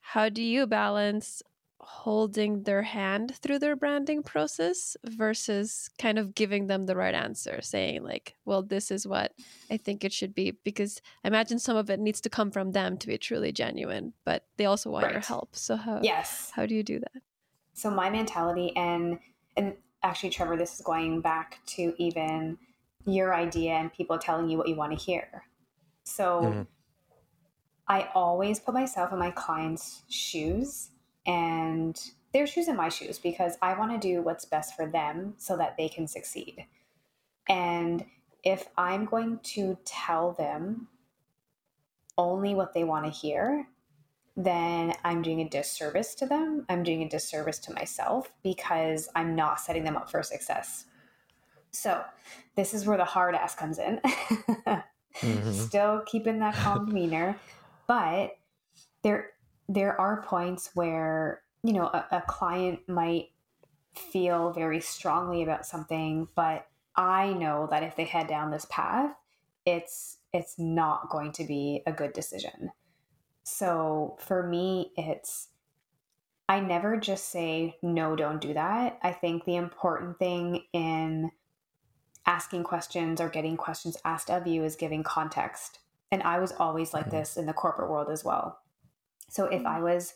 how do you balance holding their hand through their branding process versus kind of giving them the right answer saying like well this is what i think it should be because i imagine some of it needs to come from them to be truly genuine but they also want right. your help so how yes how do you do that so my mentality and and actually trevor this is going back to even your idea and people telling you what you want to hear so mm-hmm. i always put myself in my clients shoes and their shoes in my shoes because I want to do what's best for them so that they can succeed. And if I'm going to tell them only what they want to hear, then I'm doing a disservice to them. I'm doing a disservice to myself because I'm not setting them up for success. So, this is where the hard ass comes in. mm-hmm. [LAUGHS] Still keeping that calm [LAUGHS] demeanor, but there there are points where you know a, a client might feel very strongly about something but i know that if they head down this path it's it's not going to be a good decision so for me it's i never just say no don't do that. I think the important thing in asking questions or getting questions asked of you is giving context. And i was always like mm-hmm. this in the corporate world as well. So if I was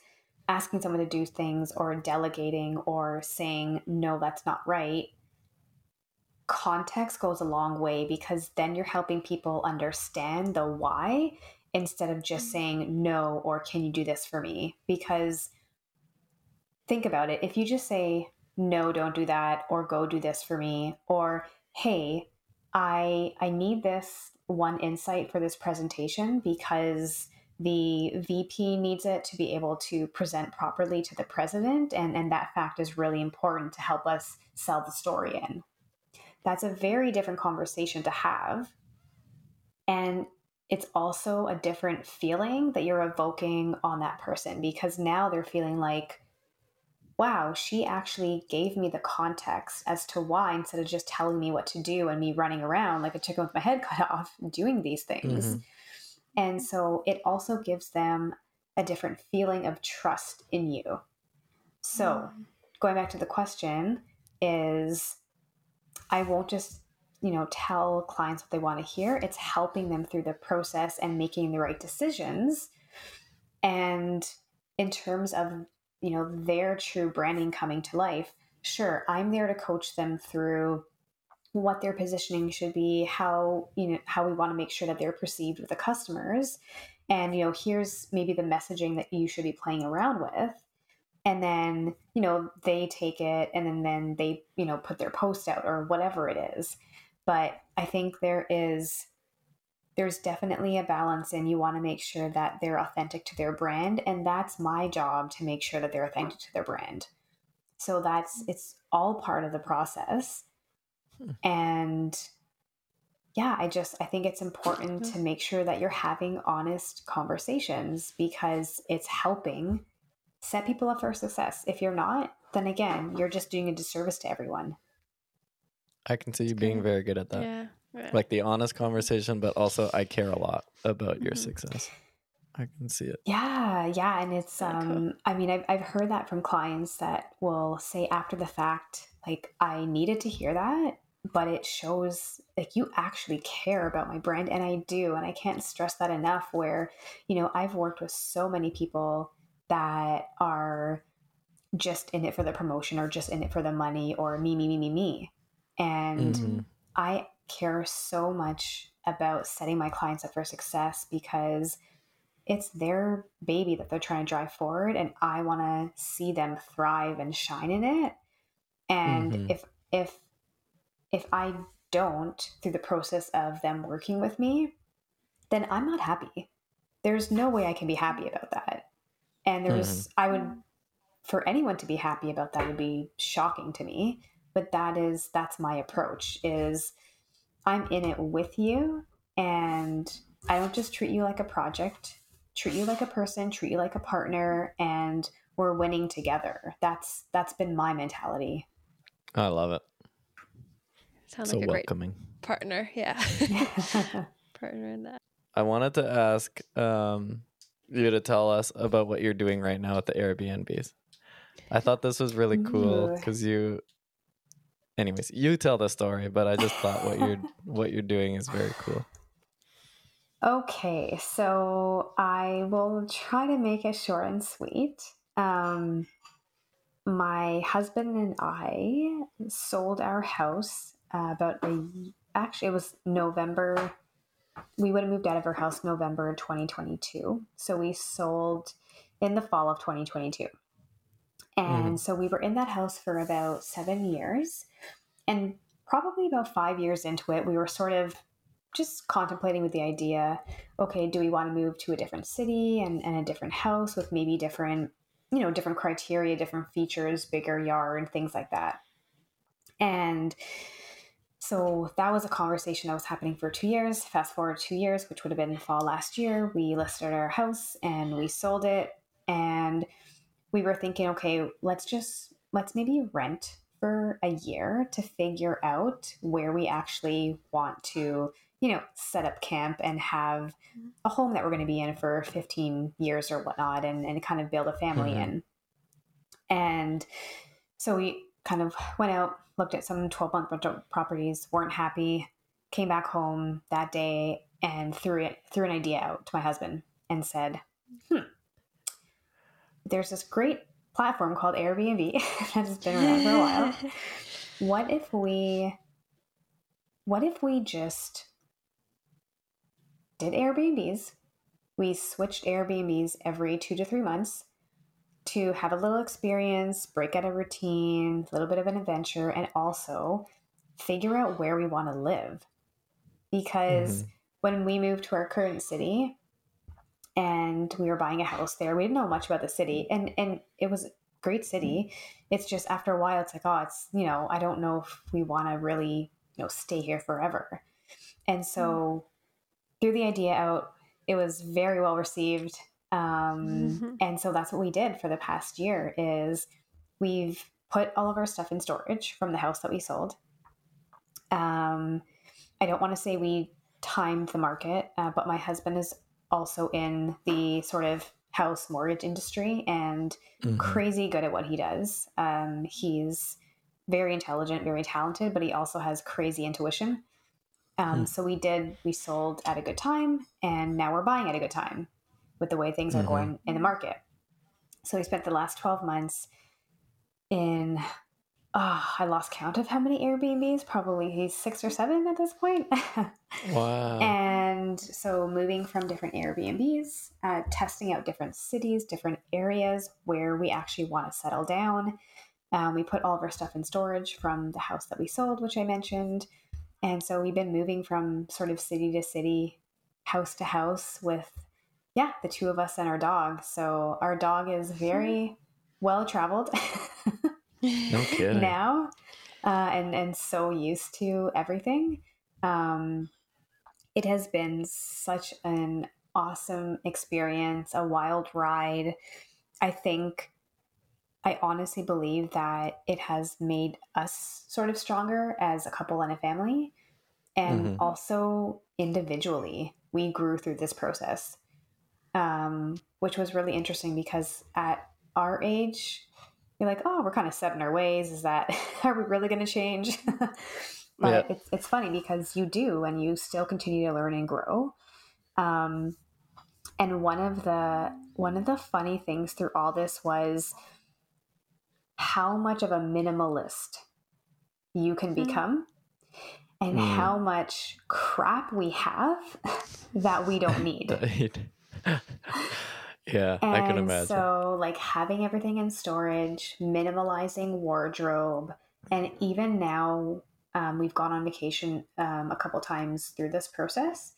asking someone to do things or delegating or saying, no, that's not right, context goes a long way because then you're helping people understand the why instead of just mm-hmm. saying no or can you do this for me? Because think about it. If you just say, no, don't do that, or go do this for me, or hey, I I need this one insight for this presentation because the VP needs it to be able to present properly to the president, and, and that fact is really important to help us sell the story in. That's a very different conversation to have. And it's also a different feeling that you're evoking on that person because now they're feeling like, wow, she actually gave me the context as to why instead of just telling me what to do and me running around like a chicken with my head [LAUGHS] cut off doing these things. Mm-hmm and so it also gives them a different feeling of trust in you. So, mm. going back to the question is I won't just, you know, tell clients what they want to hear. It's helping them through the process and making the right decisions. And in terms of, you know, their true branding coming to life, sure, I'm there to coach them through what their positioning should be, how you know how we want to make sure that they're perceived with the customers, and you know here's maybe the messaging that you should be playing around with, and then you know they take it and then then they you know put their post out or whatever it is. But I think there is there's definitely a balance and you want to make sure that they're authentic to their brand and that's my job to make sure that they're authentic to their brand so that's it's all part of the process Hmm. And yeah, I just I think it's important to make sure that you're having honest conversations because it's helping set people up for success. If you're not, then again, you're just doing a disservice to everyone. I can see you being very good at that. Yeah. Like the honest conversation, but also I care a lot about your mm-hmm. success. I can see it. Yeah, yeah, and it's um I mean I've I've heard that from clients that will say after the fact like I needed to hear that but it shows like you actually care about my brand and I do and I can't stress that enough where you know I've worked with so many people that are just in it for the promotion or just in it for the money or me me me me me and mm-hmm. I care so much about setting my clients up for success because it's their baby that they're trying to drive forward and I want to see them thrive and shine in it and mm-hmm. if if if I don't through the process of them working with me, then I'm not happy. There's no way I can be happy about that. And there's, mm-hmm. I would, for anyone to be happy about that would be shocking to me. But that is, that's my approach is I'm in it with you and I don't just treat you like a project, treat you like a person, treat you like a partner and we're winning together. That's that's been my mentality. I love it. Sounds so like a great welcoming. partner. Yeah. [LAUGHS] [LAUGHS] partner in that. I wanted to ask um, you to tell us about what you're doing right now at the Airbnbs. I thought this was really cool because you. Anyways, you tell the story, but I just thought what you're [LAUGHS] what you're doing is very cool. Okay, so I will try to make it short and sweet. Um, my husband and I sold our house uh, about a actually it was November. We would have moved out of our house November 2022, so we sold in the fall of 2022, Mm-hmm. and so we were in that house for about seven years, and probably about five years into it, we were sort of just contemplating with the idea okay do we want to move to a different city and, and a different house with maybe different you know different criteria different features bigger yard and things like that. And so that was a conversation that was happening for two years. Fast forward two years which would have been fall last year we listed our house and we sold it. And we were thinking okay let's just let's maybe rent for a year to figure out where we actually want to you know, set up camp and have a home that we're going to be in for 15 years or whatnot and, and kind of build a family Mhm. in. And so we kind of went out, looked at some 12 month rental properties, weren't happy, came back home that day and threw it, threw an idea out to my husband and said, hmm, there's this great platform called Airbnb. [LAUGHS] That has been around for a while. [LAUGHS] What if we what if we just did airbnbs? We switched airbnbs every two to three months to have a little experience break out a routine a little bit of an adventure and also figure out where we want to live. Because Mhm. when we moved to our current city and we were buying a house there. We didn't know much about the city and and it was a great city. It's just after a while it's like oh it's you know i don't know if we want to really you know stay here forever. And so threw the idea out. It was very well received um, Mhm. [LAUGHS] and so that's what we did for the past year is we've put all of our stuff in storage from the house that we sold. Um, i don't want to say we timed the market uh, but my husband is also in the sort of house mortgage industry and Mhm. crazy good at what he does. Um, he's very intelligent, very talented, but he also has crazy intuition. Um, Hmm. So we did, we sold at a good time, and now we're buying at a good time with the way things are Mhm. going in the market. So we spent the last 12 months in, oh, I lost count of how many Airbnbs, probably six or seven at this point. [LAUGHS] Wow. And so moving from different Airbnbs, uh, testing out different cities, different areas where we actually want to settle down. Um, we put all of our stuff in storage from the house that we sold, which I mentioned. And so we've been moving from sort of city to city, house to house with, yeah, the two of us and our dog. So our dog is very well traveled [LAUGHS] No [LAUGHS] kidding. now uh, and, and so used to everything. Um, it has been such an awesome experience, a wild ride. I think, I honestly believe that it has made us sort of stronger as a couple and a family. And Mhm. also individually, we grew through this process, um, which was really interesting because at our age, you're like, oh, we're kind of set in our ways. Is that, [LAUGHS] are we really going to change? [LAUGHS] but Yeah. it's, it's funny because you do and you still continue to learn and grow um, and one of the one of the funny things through all this was how much of a minimalist you can Hmm. become and Mm. how much crap we have [LAUGHS] that we don't need yeah, I can and imagine. So, like having everything in storage, minimalizing wardrobe, and even now, um, we've gone on vacation um, a couple times through this process.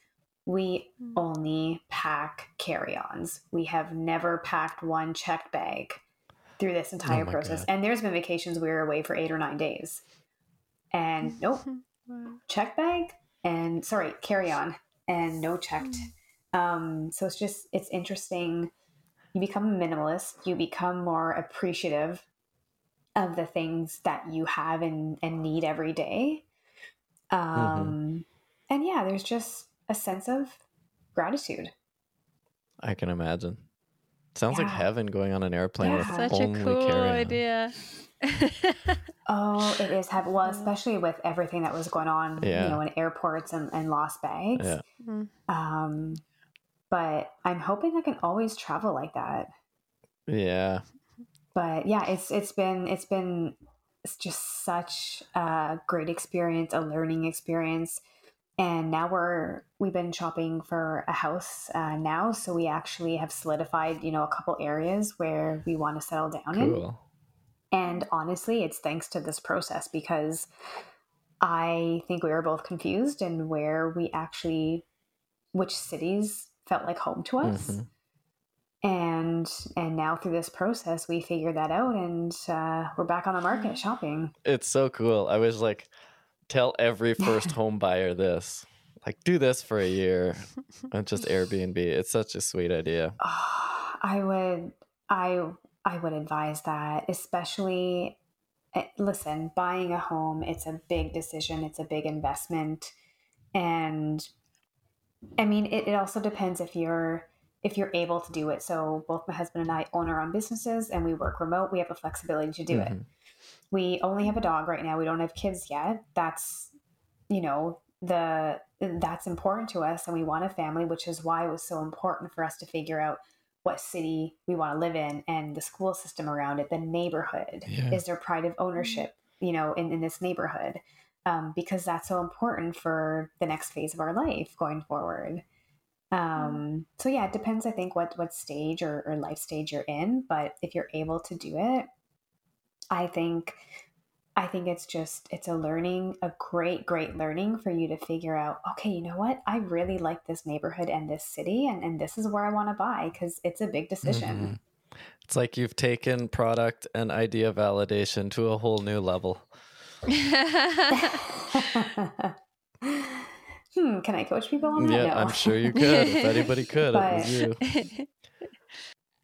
We Mm. only pack carry ons. We have never packed one checked bag through this entire Oh process. God. And there's been vacations we were away for eight or nine days. And [LAUGHS] nope, Wow. check bag and sorry, carry on and no checked. Um, so it's just it's interesting. You become a minimalist. You become more appreciative of the things that you have and, and need every day. Um, And yeah, there's just a sense of gratitude. I can imagine. Sounds like heaven going on an airplane with Yeah. Such a cool carry-on. idea. [LAUGHS] Oh, it is heavy. Well, especially with everything that was going on, Yeah. you know, in airports and, and lost bags. Yeah. Mm. Um, but I'm hoping I can always travel like that. Yeah. But yeah, it's it's been it's been it's just such a great experience, a learning experience. And now we're we've been shopping for a house uh, now, so we actually have solidified, you know, a couple areas where we want to settle down in. And honestly, it's thanks to this process because I think we were both confused in where we actually, which cities felt like home to us. Mhm. And and now through this process, we figured that out, and uh, we're back on the market shopping. It's so cool. I was like, tell every [LAUGHS] first home buyer this. Like, do this for a year [LAUGHS] and just Airbnb. It's such a sweet idea. Ah, [SIGHS] I would, I, I would advise that, especially. eh, Listen, buying a home, it's a big decision. It's a big investment, and I mean, it, it also depends if you're if you're able to do it. So both my husband and I own our own businesses, and we work remote. We have the flexibility to do it. Mhm. we only have a dog right now we don't have kids yet that's you know the that's important to us and we want a family which is why it was so important for us to figure out what city we want to live in and the school system around it the neighborhood Yeah. is there pride of ownership you know in, in this neighborhood um, because that's so important for the next phase of our life going forward um, so yeah it depends i think what what stage or, or life stage you're in but if you're able to do it I think I think it's just it's a learning, a great, great learning for you to figure out, okay, you know what? I really like this neighborhood and this city and, and this is where I want to buy because it's a big decision. Mhm. It's like you've taken product and idea validation to a whole new level. [LAUGHS] hmm, can I coach people on that? Yeah, no. I'm sure you could. If anybody [LAUGHS] could, it was you. [LAUGHS]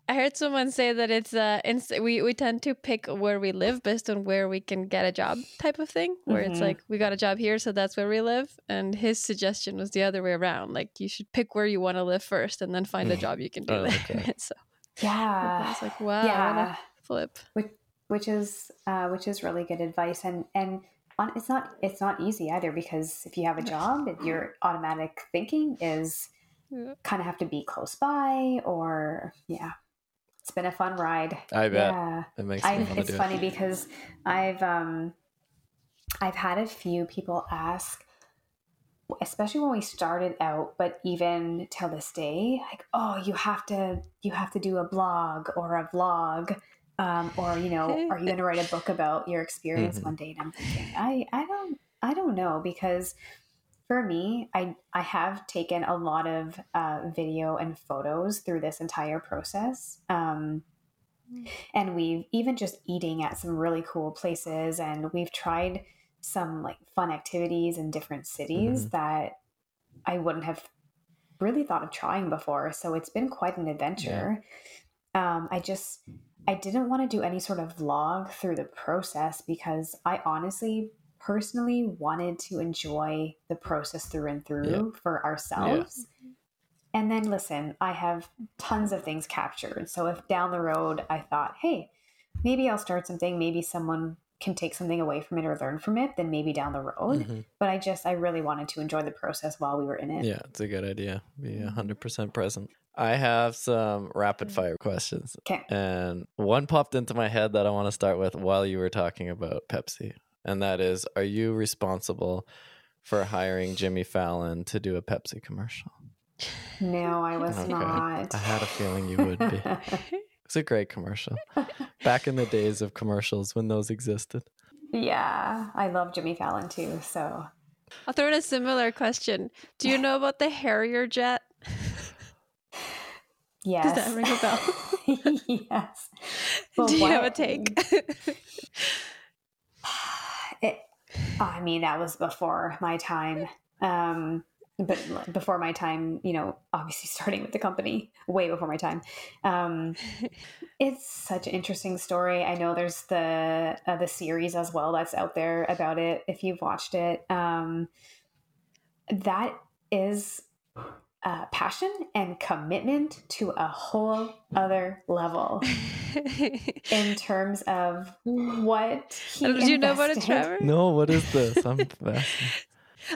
I heard someone say that it's uh ins- we we tend to pick where we live based on where we can get a job type of thing where it's Mhm. like we got a job here so that's where we live and his suggestion was the other way around like you should pick where you want to live first and then find a Mm. job you can do Oh, there okay. so I yeah. was like wow what yeah. a flip which which is uh, which is really good advice and and on, it's not it's not easy either because if you have a job your [LAUGHS] automatic thinking is Yeah. kind of have to be close by or yeah it's been a fun ride I bet. yeah It makes I, want it's do funny it. because i've um i've had a few people ask especially when we started out but even till this day like oh you have to you have to do a blog or a vlog um, or you know [LAUGHS] are you going to write a book about your experience Mhm. one day? And i'm thinking i i don't i don't know because for me i i have taken a lot of uh, video and photos through this entire process. Um, and we've even just eating at some really cool places and we've tried some like fun activities in different cities Mhm. that i wouldn't have really thought of trying before. So it's been quite an adventure. Um, i just i didn't want to do any sort of vlog through the process because i honestly personally wanted to enjoy the process through and through for ourselves and then listen, I have tons of things captured. So if down the road I thought, hey, maybe I'll start something, maybe someone can take something away from it or learn from it, then maybe down the road. Mhm. But I just, I really wanted to enjoy the process while we were in it. Yeah, it's a good idea. Be 100% present. I have some rapid mm. fire questions. Okay. And one popped into my head that I want to start with while you were talking about Pepsi. And that is Are you responsible for hiring Jimmy Fallon to do a Pepsi commercial? No, I was Okay. not. I had a feeling you would be. [LAUGHS] It's a great commercial. Back in the days of commercials when those existed. yeah, I love Jimmy Fallon too. So i'll throw in a similar question do you know about the harrier jet yes. does that ring a bell [LAUGHS] yes. [LAUGHS] But do you have a take [SIGHS] It, I mean, that was before my time. Um, but before my time, you know, obviously starting with the company way before my time. Um, [LAUGHS] it's such an interesting story. I know there's the uh, the series as well that's out there about it. If you've watched it, um, that is uh, passion and commitment to a whole other level [LAUGHS] in terms of what he Did you know about it. Trevor? No, what is this? I'm. [LAUGHS]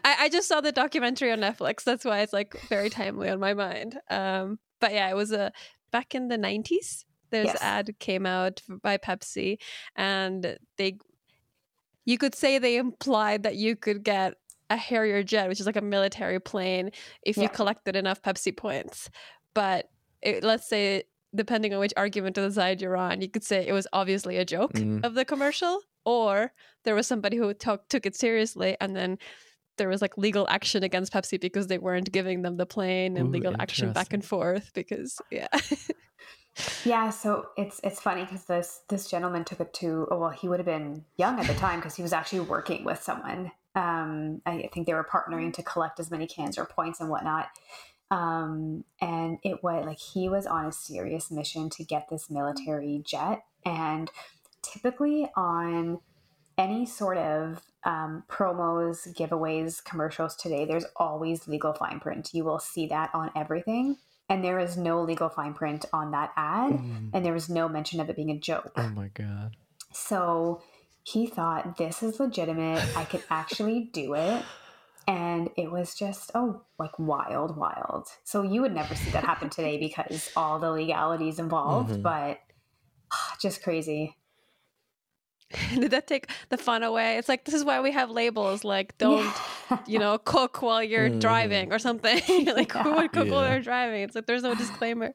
I, I just saw the documentary on Netflix. That's why it's like very timely on my mind. Um, but yeah, it was a back in the nineties. There's Yes. ad came out by Pepsi, and they, you could say they implied that you could get a Harrier jet, which is like a military plane, if you collected enough Pepsi points. But it, let's say, depending on which argument of the side you're on, you could say it was obviously a joke Mm. of the commercial, or there was somebody who took took it seriously, and then there was like legal action against Pepsi because they weren't giving them the plane, and Ooh, legal action back and forth because yeah, [LAUGHS] Yeah, so it's it's funny because this this gentleman took it to oh well he would have been young at the time because he was actually working with someone. Um, I think they were partnering to collect as many cans or points and whatnot. Um, and it was like he was on a serious mission to get this military jet. And typically on any sort of um, promos, giveaways, commercials today, there's always legal fine print. You will see that on everything. And there is no legal fine print on that ad. Mm. And there was no mention of it being a joke. Oh my god. So he thought, this is legitimate. I could actually do it. And it was just, oh, like wild, wild. So you would never see that happen today [LAUGHS] because all the legalities involved, Mhm. but just crazy. [LAUGHS] did that take the fun away? It's like this is why we have labels like don't Yeah. you know cook while you're Mhm. driving or something. [LAUGHS] like who would cook while they're driving? It's like there's no [SIGHS] disclaimer.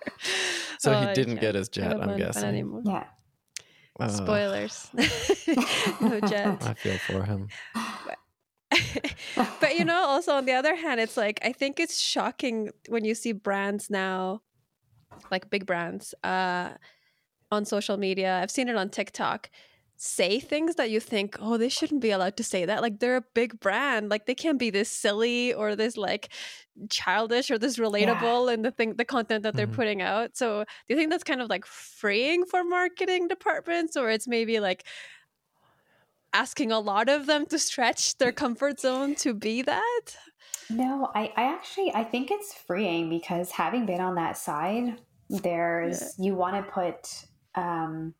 So Oh, he didn't get his jet, I'm guessing. anymore. yeah. Oh, Spoilers. [LAUGHS] no jet. I feel for him. [LAUGHS] but you know, also on the other hand, it's like I think it's shocking when you see brands now, like big brands, uh, on social media. I've seen it on TikTok. Say things that you think, oh, they shouldn't be allowed to say that. Like they're a big brand. Like they can't be this silly or this like childish or this relatable in the thing, the content that they're Mhm. putting out. So do you think that's kind of like freeing for marketing departments, or it's maybe like asking a lot of them to stretch their comfort zone to be that? No, I, I actually I think it's freeing because having been on that side, there's you want to put um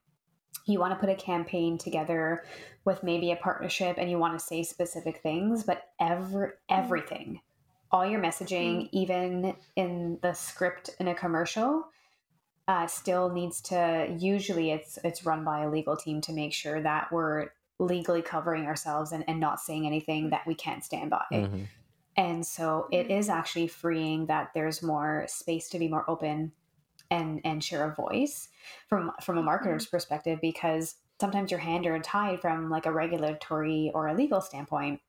you want to put a campaign together with maybe a partnership and you want to say specific things, but every everything, all your messaging, even in the script in a commercial, uh, still needs to usually it's it's run by a legal team to make sure that we're legally covering ourselves and, and not saying anything that we can't stand by. Mhm. And so it is actually freeing that there's more space to be more open and and share a voice from from a marketer's perspective because sometimes your hand are tied from like a regulatory or a legal standpoint.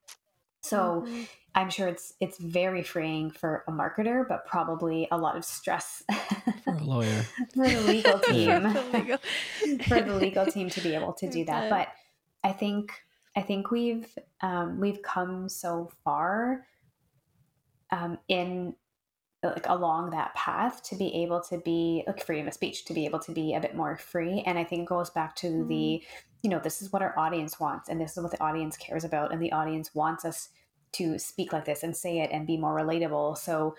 So Mhm. I'm sure it's it's very freeing for a marketer, but probably a lot of stress For a lawyer. [LAUGHS] for the legal [LAUGHS] For team the legal- [LAUGHS] for the legal team to be able to do that. But I think I think we've um, we've come so far um, in like along that path to be able to be like freedom of speech to be able to be a bit more free and i think it goes back to the you know this is what our audience wants and this is what the audience cares about and the audience wants us to speak like this and say it and be more relatable. So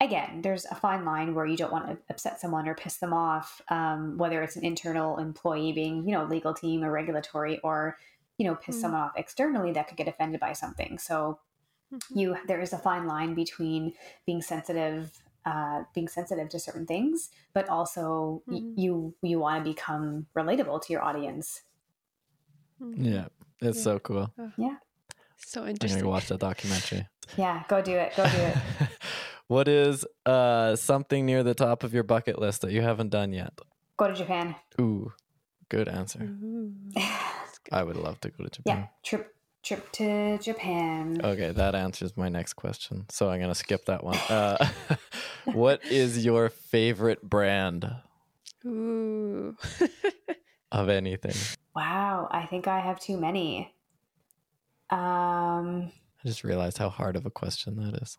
again there's a fine line where you don't want to upset someone or piss them off um, whether it's an internal employee being you know legal team or regulatory or you know piss Mm. someone off externally that could get offended by something. So you there is a fine line between being sensitive uh, being sensitive to certain things but also y- Mhm. you you want to become relatable to your audience Yeah. It's Yeah. so cool. Yeah, so I'm gonna interesting. watch that documentary. [LAUGHS] yeah go do it go do it [LAUGHS] what is uh something near the top of your bucket list that you haven't done yet? go to japan Ooh, good answer. Ooh. [LAUGHS] I would love to go to Japan. yeah Japan. trip trip to japan Okay, that answers my next question. So I'm gonna skip that one. Uh, [LAUGHS] what is your favorite brand Ooh. [LAUGHS] of anything? wow i think i have too many um I just realized how hard of a question that is.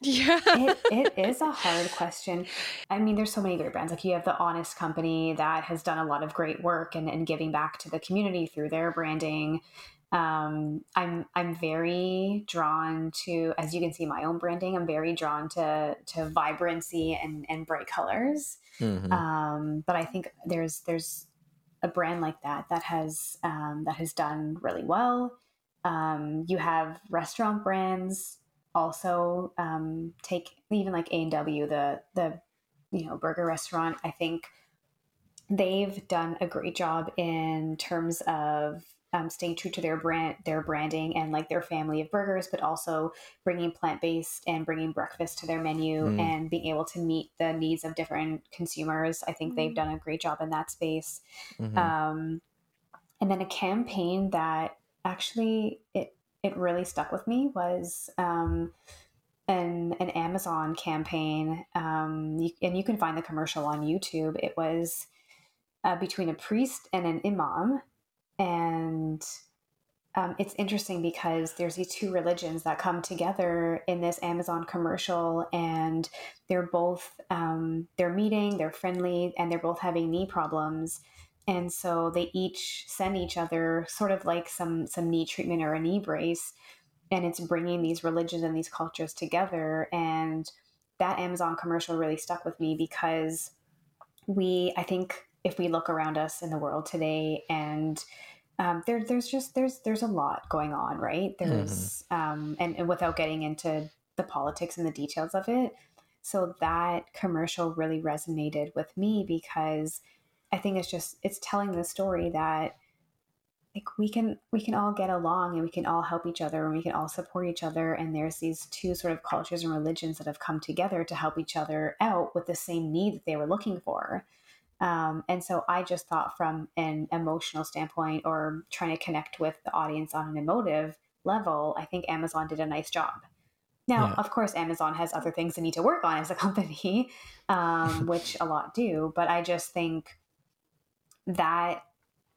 Yeah. it, [LAUGHS] it is a hard question. I mean, there's so many great brands. Like you have the Honest Company that has done a lot of great work and, and giving back to the community through their branding. Um, I'm I'm very drawn to, as you can see, my own branding. I'm very drawn to to vibrancy and and bright colors. Mhm. Um, but I think there's there's a brand like that that has um, that has done really well. Um, you have restaurant brands also um, take even like A and W, the the you know burger restaurant. I think they've done a great job in terms of um, staying true to their brand, their branding, and like their family of burgers, but also bringing plant based and bringing breakfast to their menu Mm. and being able to meet the needs of different consumers. I think they've Mm. done a great job in that space. Mhm. Um, and then a campaign that actually it it really stuck with me was um, an an Amazon campaign, um, you, and you can find the commercial on YouTube. It was uh, between a priest and an imam, and um, it's interesting because there's these two religions that come together in this Amazon commercial, and they're both um, they're meeting, they're friendly, and they're both having knee problems. And so they each send each other sort of like some some knee treatment or a knee brace, and it's bringing these religions and these cultures together. And that Amazon commercial really stuck with me because we, I think, if we look around us in the world today and um, there, there's just there's there's a lot going on, right? There's um, and, and without getting into the politics and the details of it, so that commercial really resonated with me because I think it's just it's telling the story that like we can we can all get along and we can all help each other and we can all support each other. And there's these two sort of cultures and religions that have come together to help each other out with the same need that they were looking for um, and so I just thought from an emotional standpoint or trying to connect with the audience on an emotive level, I think Amazon did a nice job. Now, Yeah. of course, Amazon has other things they need to work on as a [LAUGHS] company, um, [LAUGHS] which a lot do. But I just think that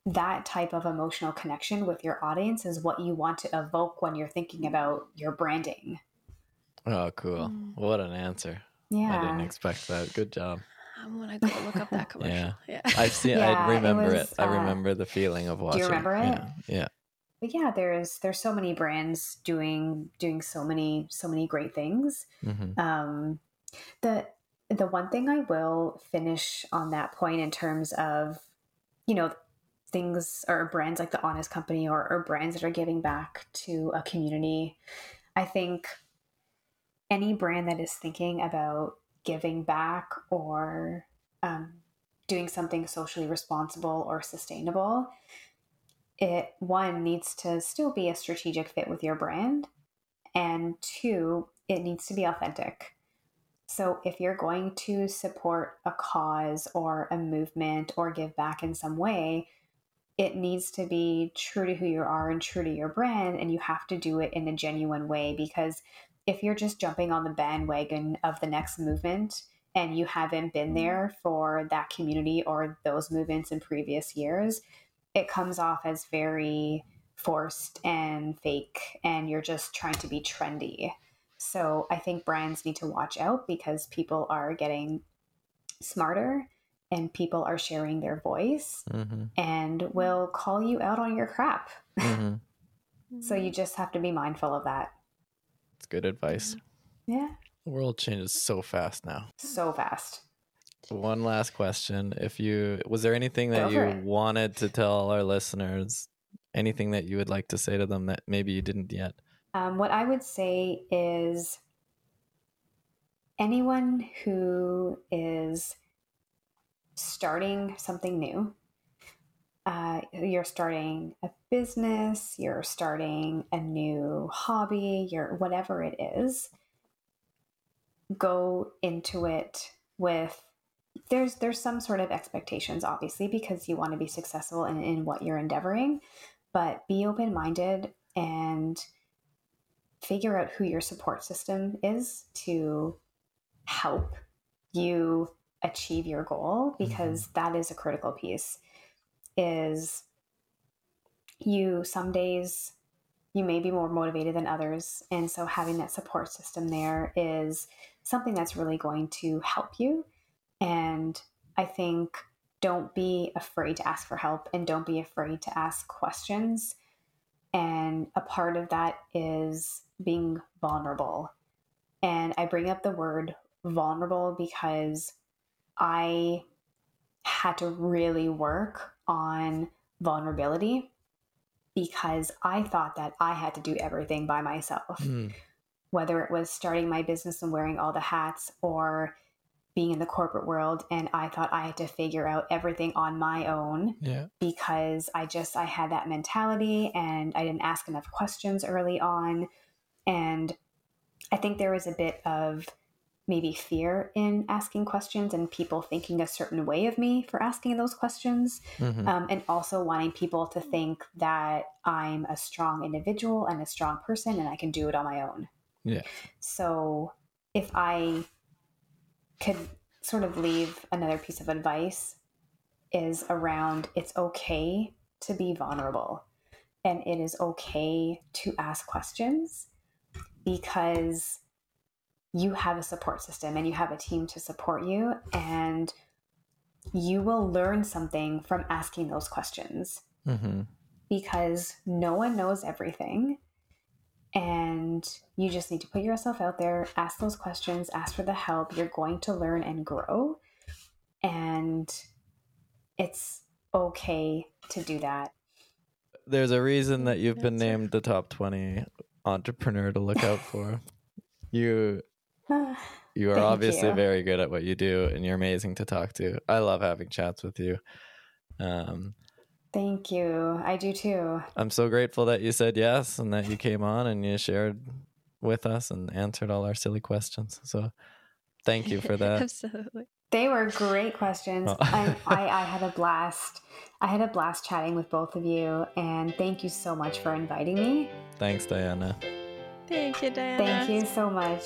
that type of emotional connection with your audience is what you want to evoke when you're thinking about your branding. Oh, cool. Mm. What an answer. Yeah. I didn't expect that. Good job. I'm gonna go look up that [LAUGHS] commercial. Yeah. [LAUGHS] Yeah. I've seen Yeah, I remember it. was, I uh, remember the feeling of watching. Do you remember it? Yeah. Yeah. but yeah, there's there's so many brands doing doing so many so many great things. hmm Um, the the one thing I will finish on that point in terms of, you know, things or brands like the Honest Company or, or brands that are giving back to a community. I think any brand that is thinking about giving back or um, doing something socially responsible or sustainable, it one needs to still be a strategic fit with your brand, and two, it needs to be authentic. So, if you're going to support a cause or a movement or give back in some way, it needs to be true to who you are and true to your brand. And you have to do it in a genuine way because if you're just jumping on the bandwagon of the next movement and you haven't been there for that community or those movements in previous years, it comes off as very forced and fake, and you're just trying to be trendy. So I think brands need to watch out because people are getting smarter and people are sharing their voice hmm and will call you out on your crap. hmm [LAUGHS] So you just have to be mindful of that. It's good advice. Yeah. The world changes so fast now. So fast. One last question. If you was there anything that you it. wanted to tell our listeners? Anything that you would like to say to them that maybe you didn't yet? Um, what I would say is anyone who is starting something new, uh, you're starting a business, you're starting a new hobby, you're whatever it is, go into it with there's there's some sort of expectations obviously because you want to be successful in, in what you're endeavoring but be open-minded and figure out who your support system is to help you achieve your goal because that is a critical piece is you some days you may be more motivated than others. And so having that support system there is something that's really going to help you. And I think don't be afraid to ask for help and don't be afraid to ask questions. And a part of that is being vulnerable. And I bring up the word vulnerable because I had to really work on vulnerability because I thought that I had to do everything by myself. Mm. Whether it was starting my business and wearing all the hats or being in the corporate world and I thought I had to figure out everything on my own Yeah. because I just I had that mentality and I didn't ask enough questions early on and I think there was a bit of maybe fear in asking questions and people thinking a certain way of me for asking those questions Mhm. um, and also wanting people to think that I'm a strong individual and a strong person and I can do it on my own. Yeah. So if I could sort of leave another piece of advice is around it's okay to be vulnerable and it is okay to ask questions because you have a support system and you have a team to support you and you will learn something from asking those questions Mhm. because no one knows everything and you just need to put yourself out there ask those questions ask for the help you're going to learn and grow and it's okay to do that There's a reason that you've been named the top 20 entrepreneur to look out for. [LAUGHS] you [SIGHS] you are Thank obviously you. very good at what you do and you're amazing to talk to. I love having chats with you. Um, thank you i do too I'm so grateful that you said yes and that you came on and you shared with us and answered all our silly questions. So thank you for [LAUGHS] that. Absolutely. they were great questions Oh. [LAUGHS] I, I had a blast i had a blast chatting with both of you and thank you so much for inviting me Thanks, Diana. Thank you, Diana. thank you so much